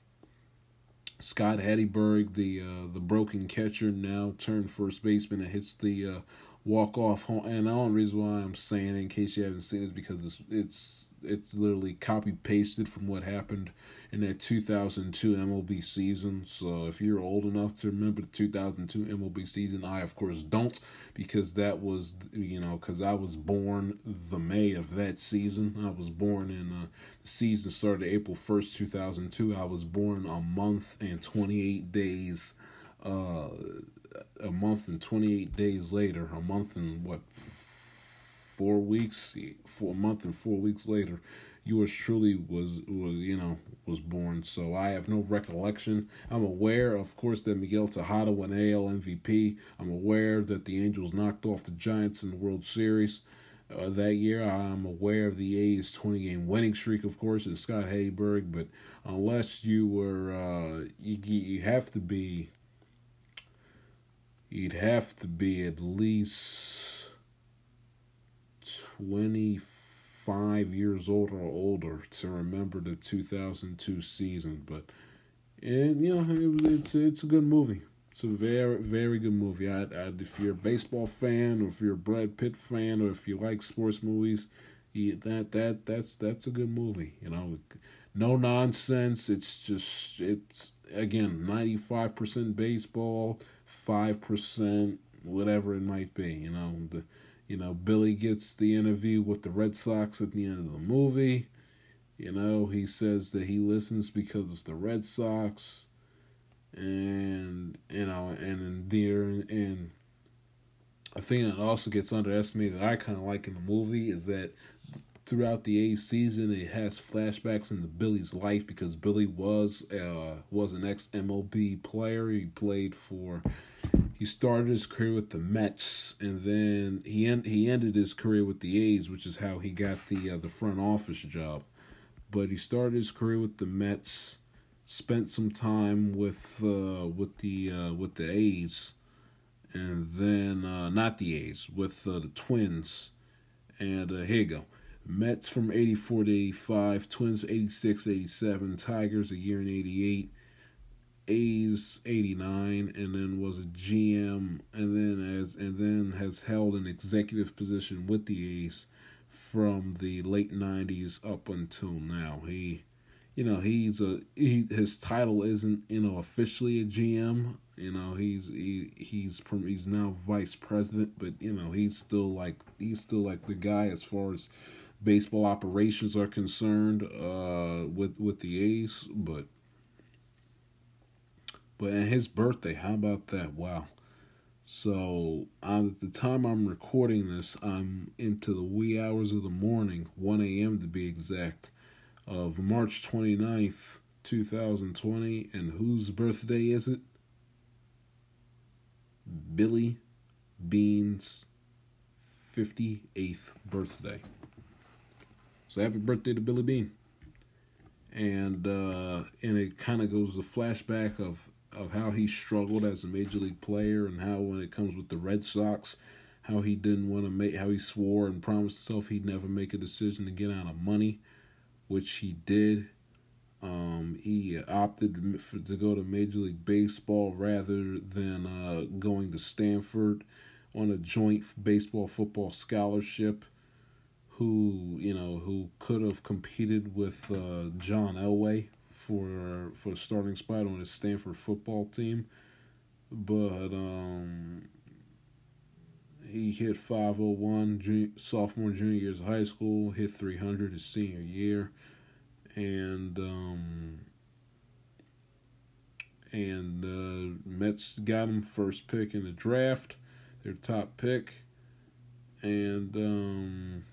Scott Hatteberg, the uh, the broken catcher, now turned first baseman that hits the uh, walk off home. And the only reason why I'm saying it, in case you haven't seen it, is because it's it's it's literally copy pasted from what happened in that 2002 MLB season. So if you're old enough to remember the 2002 MLB season, I of course don't because that was you know because I was born the May of that season. I was born in uh, the season started April 1st 2002. I was born a month and 28 days. Uh, a month and 28 days later, a month and what four weeks, for a month and four weeks later, yours truly was was you know was born. So I have no recollection. I'm aware, of course, that Miguel Tejada won AL MVP. I'm aware that the Angels knocked off the Giants in the World Series. Uh, that year. I'm aware of the A's 20 game winning streak, of course, and Scott Hatteberg, but unless you were, uh, you, you have to be, you'd have to be at least 25 years old or older to remember the 2002 season. But and you know it, it's it's a good movie. It's a very very good movie. I, I if you're a baseball fan or if you're a Brad Pitt fan or if you like sports movies, yeah, that that that's that's a good movie. You know, no nonsense. It's just it's again ninety five percent baseball, five percent whatever it might be. You know the you know, Billy gets the interview with the Red Sox at the end of the movie. You know, he says that he listens because it's the Red Sox. And, you know, and in there, and a thing that also gets underestimated that I kind of like in the movie is that throughout the A's season, it has flashbacks into Billy's life because Billy was uh, was an ex MLB player. He played for he started his career with the Mets, and then he he ended his career with the A's, which is how he got the uh, the front office job. But he started his career with the Mets, spent some time with uh, with the uh, with the A's, and then uh, not the A's with uh, the Twins. And uh, here you go. Mets from 84 to 85, Twins 86 87, Tigers a year in 88, A's 89 and then was a GM and then as and then has held an executive position with the A's from the late 90s up until now. He you know, he's a he his title isn't, you know, officially a GM. You know, he's he he's he's now vice president, but you know, he's still like he's still like the guy as far as baseball operations are concerned uh with with the A's, but but and his birthday, how about that? Wow. So at the time I'm recording this, I'm into the wee hours of the morning, 1 a.m. to be exact, of March 29th, 2020. And whose birthday is it? Billy Beane's 58th birthday. So happy birthday to Billy Beane. And uh, and it kind of goes the flashback of of how he struggled as a major league player and how when it comes with the Red Sox, how he didn't want to make how he swore and promised himself he'd never make a decision to get out of money, which he did. Um, he opted for, to go to Major League Baseball rather than uh, going to Stanford on a joint baseball football scholarship. Who you know who could have competed with uh, John Elway for for the starting spot on his Stanford football team, but um, he hit 501 junior, sophomore junior years of high school, hit 300 his senior year, and um, and uh, Mets got him first pick in the draft, their top pick, and um,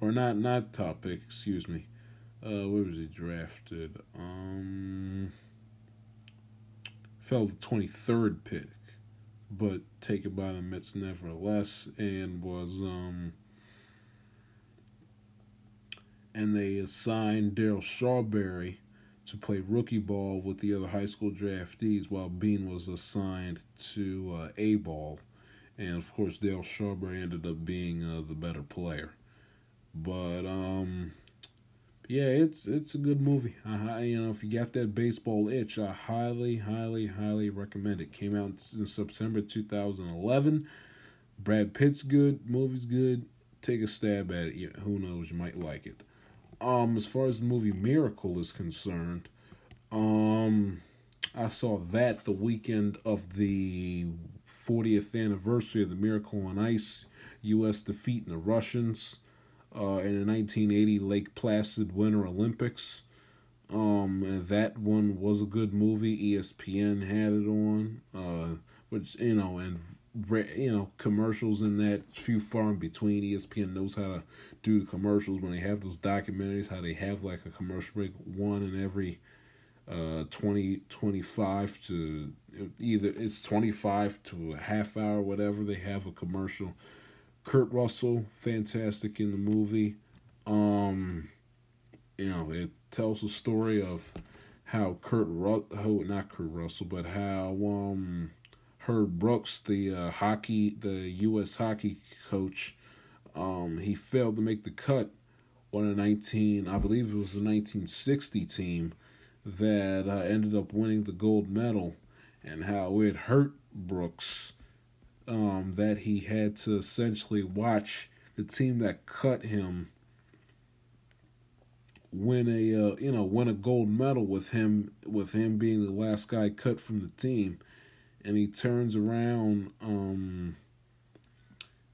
or not not top pick, excuse me. Uh, where was he drafted? Um, fell the twenty third pick, but taken by the Mets nevertheless, and was um, and they assigned Darryl Strawberry to play rookie ball with the other high school draftees, while Beane was assigned to uh, A ball, and of course Darryl Strawberry ended up being uh, the better player. But um, yeah, it's it's a good movie. You know, if you got that baseball itch, I highly, highly, highly recommend it. Came out in September 2011. Brad Pitt's good, movie's good. Take a stab at it. Who knows? You might like it. Um, as far as the movie Miracle is concerned, um, I saw that the weekend of the 40th anniversary of the Miracle on Ice, U.S. defeat in the Russians uh, in the 1980 Lake Placid Winter Olympics. Um, and that one was a good movie. ESPN had it on, uh, which you know, and you know, commercials in that few far in between. ESPN knows how to do the commercials when they have those documentaries. How they have like a commercial break one in every uh 20 25 to either it's 25 to a half hour whatever they have a commercial Kurt Russell, fantastic in the movie. Um, you know, it tells a story of how Kurt Ru- how not Kurt Russell, but how um Herb Brooks, the uh, hockey, the U.S. hockey coach, um, he failed to make the cut on a nineteen, I believe it was a nineteen sixty team that uh, ended up winning the gold medal, and how it hurt Brooks um, that he had to essentially watch the team that cut him win a uh, you know win a gold medal with him with him being the last guy cut from the team. And he turns around um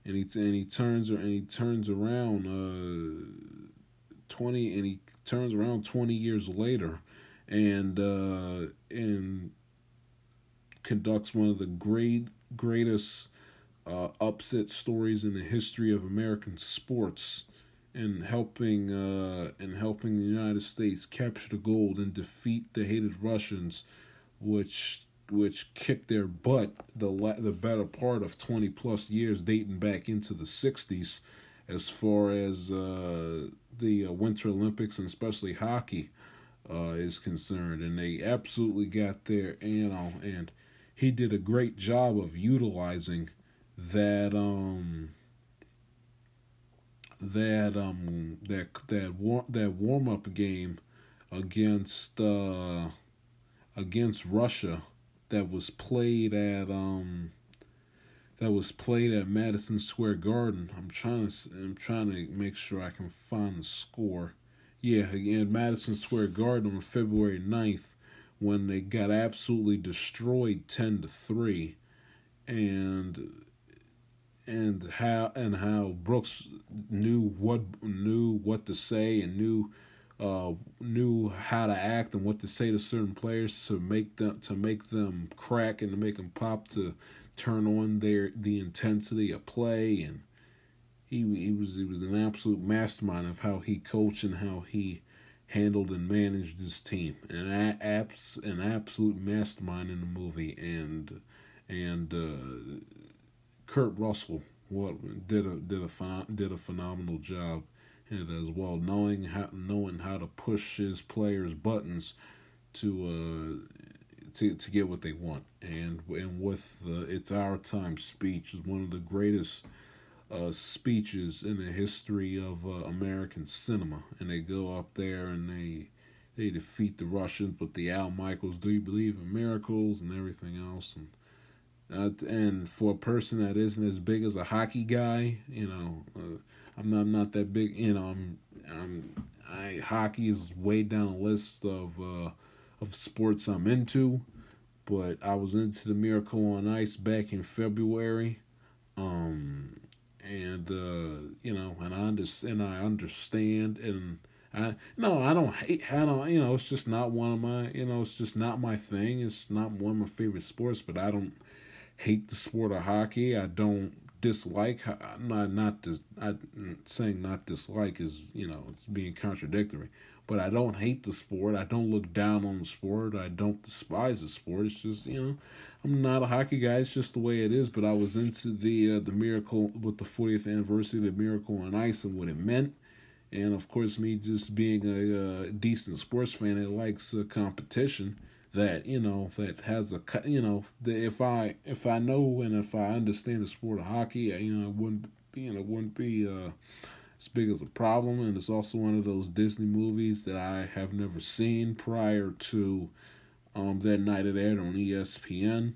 and he and he turns and he turns around uh 20 and he turns around 20 years later and uh and conducts one of the great greatest uh, upset stories in the history of American sports and helping uh, and helping the United States capture the gold and defeat the hated Russians, which which kicked their butt the the better part of twenty plus years, dating back into the '60s, as far as uh, the uh, Winter Olympics and especially hockey uh, is concerned, and they absolutely got there, you know, and he did a great job of utilizing that um that um that that war, that warm up game against uh against Russia that was played at um that was played at Madison Square Garden. I'm trying to I'm trying to make sure I can find the score. Yeah, again Madison Square Garden on February 9th when they got absolutely destroyed 10 to 3 and and how and how Brooks knew what knew what to say and knew uh, knew how to act and what to say to certain players to make them to make them crack and to make them pop to turn on their the intensity of play. And he he was he was an absolute mastermind of how he coached and how he handled and managed his team. An abs an absolute mastermind in the movie and and uh, Kurt Russell what did a did a did a phenomenal job it as well, knowing how knowing how to push his players' buttons to uh to to get what they want, and and with the "It's Our Time" speech is one of the greatest uh, speeches in the history of uh, American cinema, and they go up there and they they defeat the Russians but the Al Michaels "Do You Believe in Miracles" and everything else, and uh, and for a person that isn't as big as a hockey guy, you know, uh, I'm not I'm not that big. You know, I'm I'm I hockey is way down the list of uh, of sports I'm into, but I was into the Miracle on Ice back in February, um, and uh, you know, and I understand. I understand and. I no, I don't hate. I don't. You know, it's just not one of my. You know, it's just not my thing. It's not one of my favorite sports. But I don't hate the sport of hockey. I don't dislike. Not not this. I saying not dislike is you know it's being contradictory. But I don't hate the sport. I don't look down on the sport. I don't despise the sport. It's just you know I'm not a hockey guy. It's just the way it is. But I was into the uh, the miracle with the 40th anniversary of the Miracle on Ice and what it meant. And of course, me just being a, a uh, decent sports fan that likes uh, competition that you know that has a you know that if I if I know and if I understand the sport of hockey, you know, it wouldn't be you know wouldn't be uh, as big as a problem. And it's also one of those Disney movies that I have never seen prior to um, that night it aired on ESPN.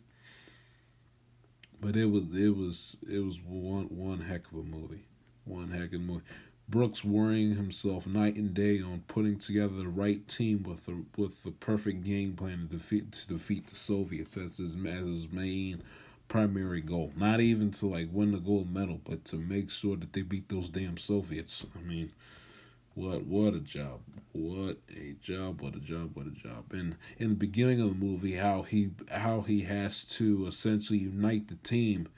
But it was it was it was one one heck of a movie, one heck of a movie. Brooks worrying himself night and day on putting together the right team with the with the perfect game plan to defeat to defeat the Soviets as his as his main primary goal. Not even to like win the gold medal, but to make sure that they beat those damn Soviets. I mean, what what a job! What a job! What a job! What a job! And in the beginning of the movie, how he how he has to essentially unite the team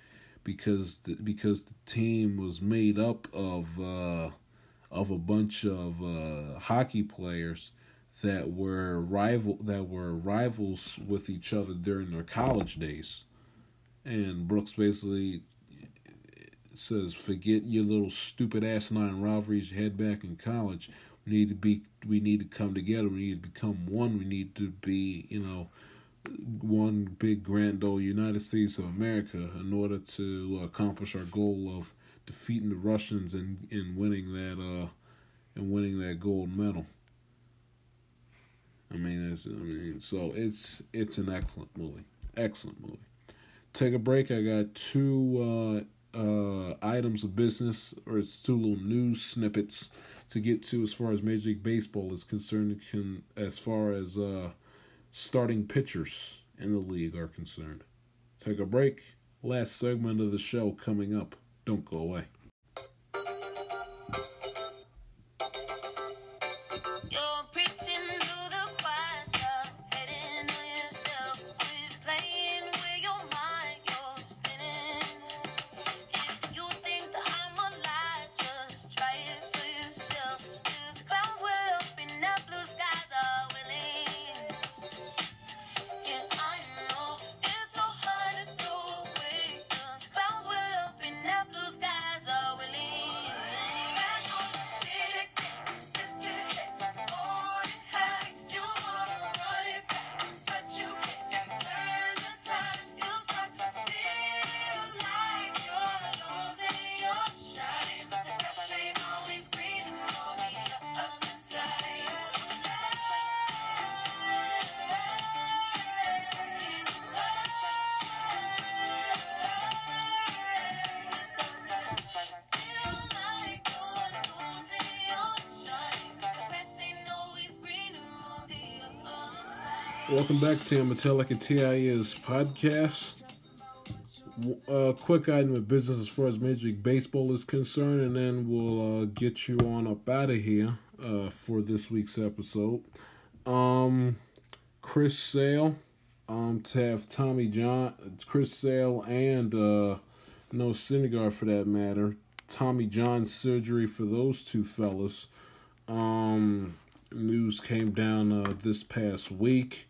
because the, because the team was made up of. Uh, of a bunch of uh, hockey players that were rival that were rivals with each other during their college days. And Brooks basically says, "Forget your little stupid asinine rivalries had back in college. We need to be. We need to come together. We need to become one. We need to be, you know." one big grand old United States of America in order to accomplish our goal of defeating the Russians and, and winning that uh and winning that gold medal. I mean, it's, I mean, so it's it's an excellent movie, excellent movie. Take a break. I got two uh, uh, items of business, or it's two little news snippets to get to as far as Major League Baseball is concerned. Can as far as uh, starting pitchers in the league are concerned. Take a break. Last segment of the show coming up. Don't go away. Back to Metallica TIS podcast. A uh, quick item of business as far as Major League Baseball is concerned, and then we'll uh, get you on up out of here uh, for this week's episode. Um, Chris Sale, um, to have Tommy John, Chris Sale, and uh, no Syndergaard for that matter. Tommy John surgery for those two fellas. Um, news came down uh, this past week.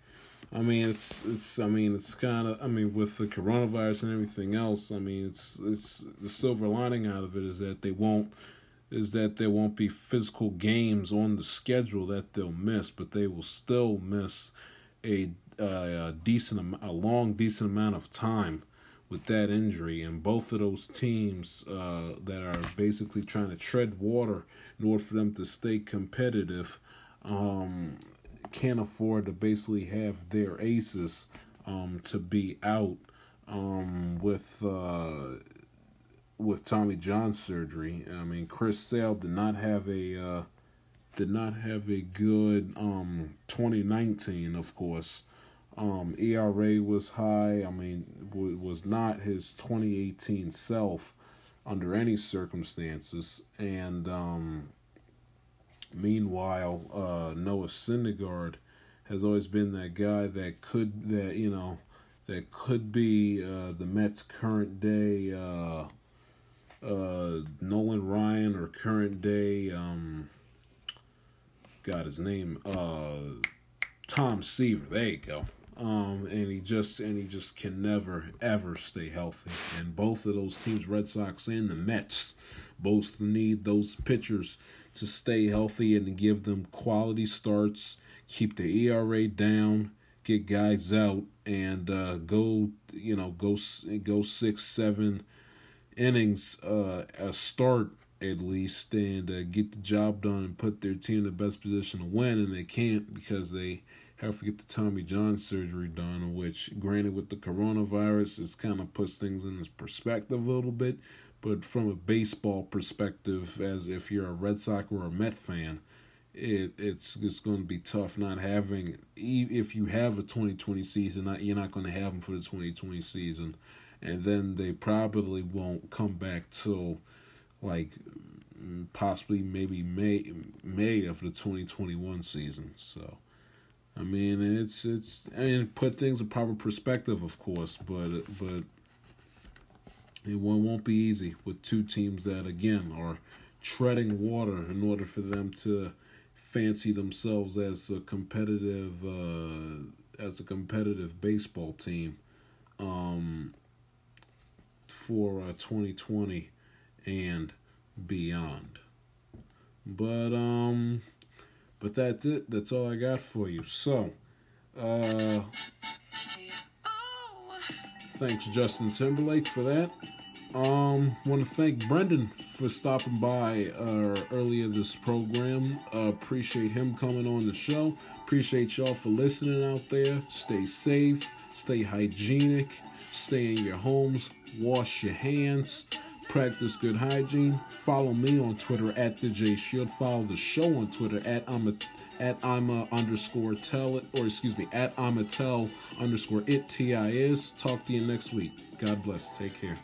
I mean, it's it's. I mean, it's kind of. I mean, with the coronavirus and everything else. I mean, it's it's the silver lining out of it is that they won't is that there won't be physical games on the schedule that they'll miss, but they will still miss a, a decent, a long, decent amount of time with that injury. And both of those teams uh, that are basically trying to tread water in order for them to stay competitive um, can't afford to basically have their aces um, to be out um, with uh, with Tommy John surgery. I mean, Chris Sale did not have a uh, did not have a good um, 2019, of course. Um, ERA was high. I mean, w- was not his 2018 self under any circumstances. And um, Meanwhile, uh, Noah Syndergaard has always been that guy that could that you know that could be uh, the Mets' current day uh, uh, Nolan Ryan or current day um, got his name uh, Tom Seaver. There you go. Um, and he just and he just can never ever stay healthy. And both of those teams, Red Sox and the Mets, both need those pitchers to stay healthy and give them quality starts, keep the ERA down, get guys out, and uh, go you know go go six seven innings uh, a start at least and uh, get the job done and put their team in the best position to win and they can't because they have to get the Tommy John surgery done which granted with the coronavirus it's kind of puts things in perspective a little bit but from a baseball perspective, as if you're a Red Sox or a Met fan, it it's it's going to be tough not having. If you have a 2020 season, you're not going to have them for the 2020 season, and then they probably won't come back till like possibly maybe May May of the 2021 season. So. I mean, it's it's and put things in proper perspective, of course, but but it won't be easy with two teams that again are treading water in order for them to fancy themselves as a competitive uh, as a competitive baseball team um, for uh, 2020 and beyond. But um but that's it. That's all I got for you. So, uh Thanks, Justin Timberlake, for that. Um, want to thank Brendan for stopping by uh, earlier this program. Uh, appreciate him coming on the show. Appreciate y'all for listening out there. Stay safe, stay hygienic, stay in your homes, wash your hands, practice good hygiene. Follow me on Twitter at the J Shield. Follow the show on Twitter at I'm a at I'm underscore tell it, or excuse me, at I'm tell underscore it T I is. Talk to you next week. God bless. Take care.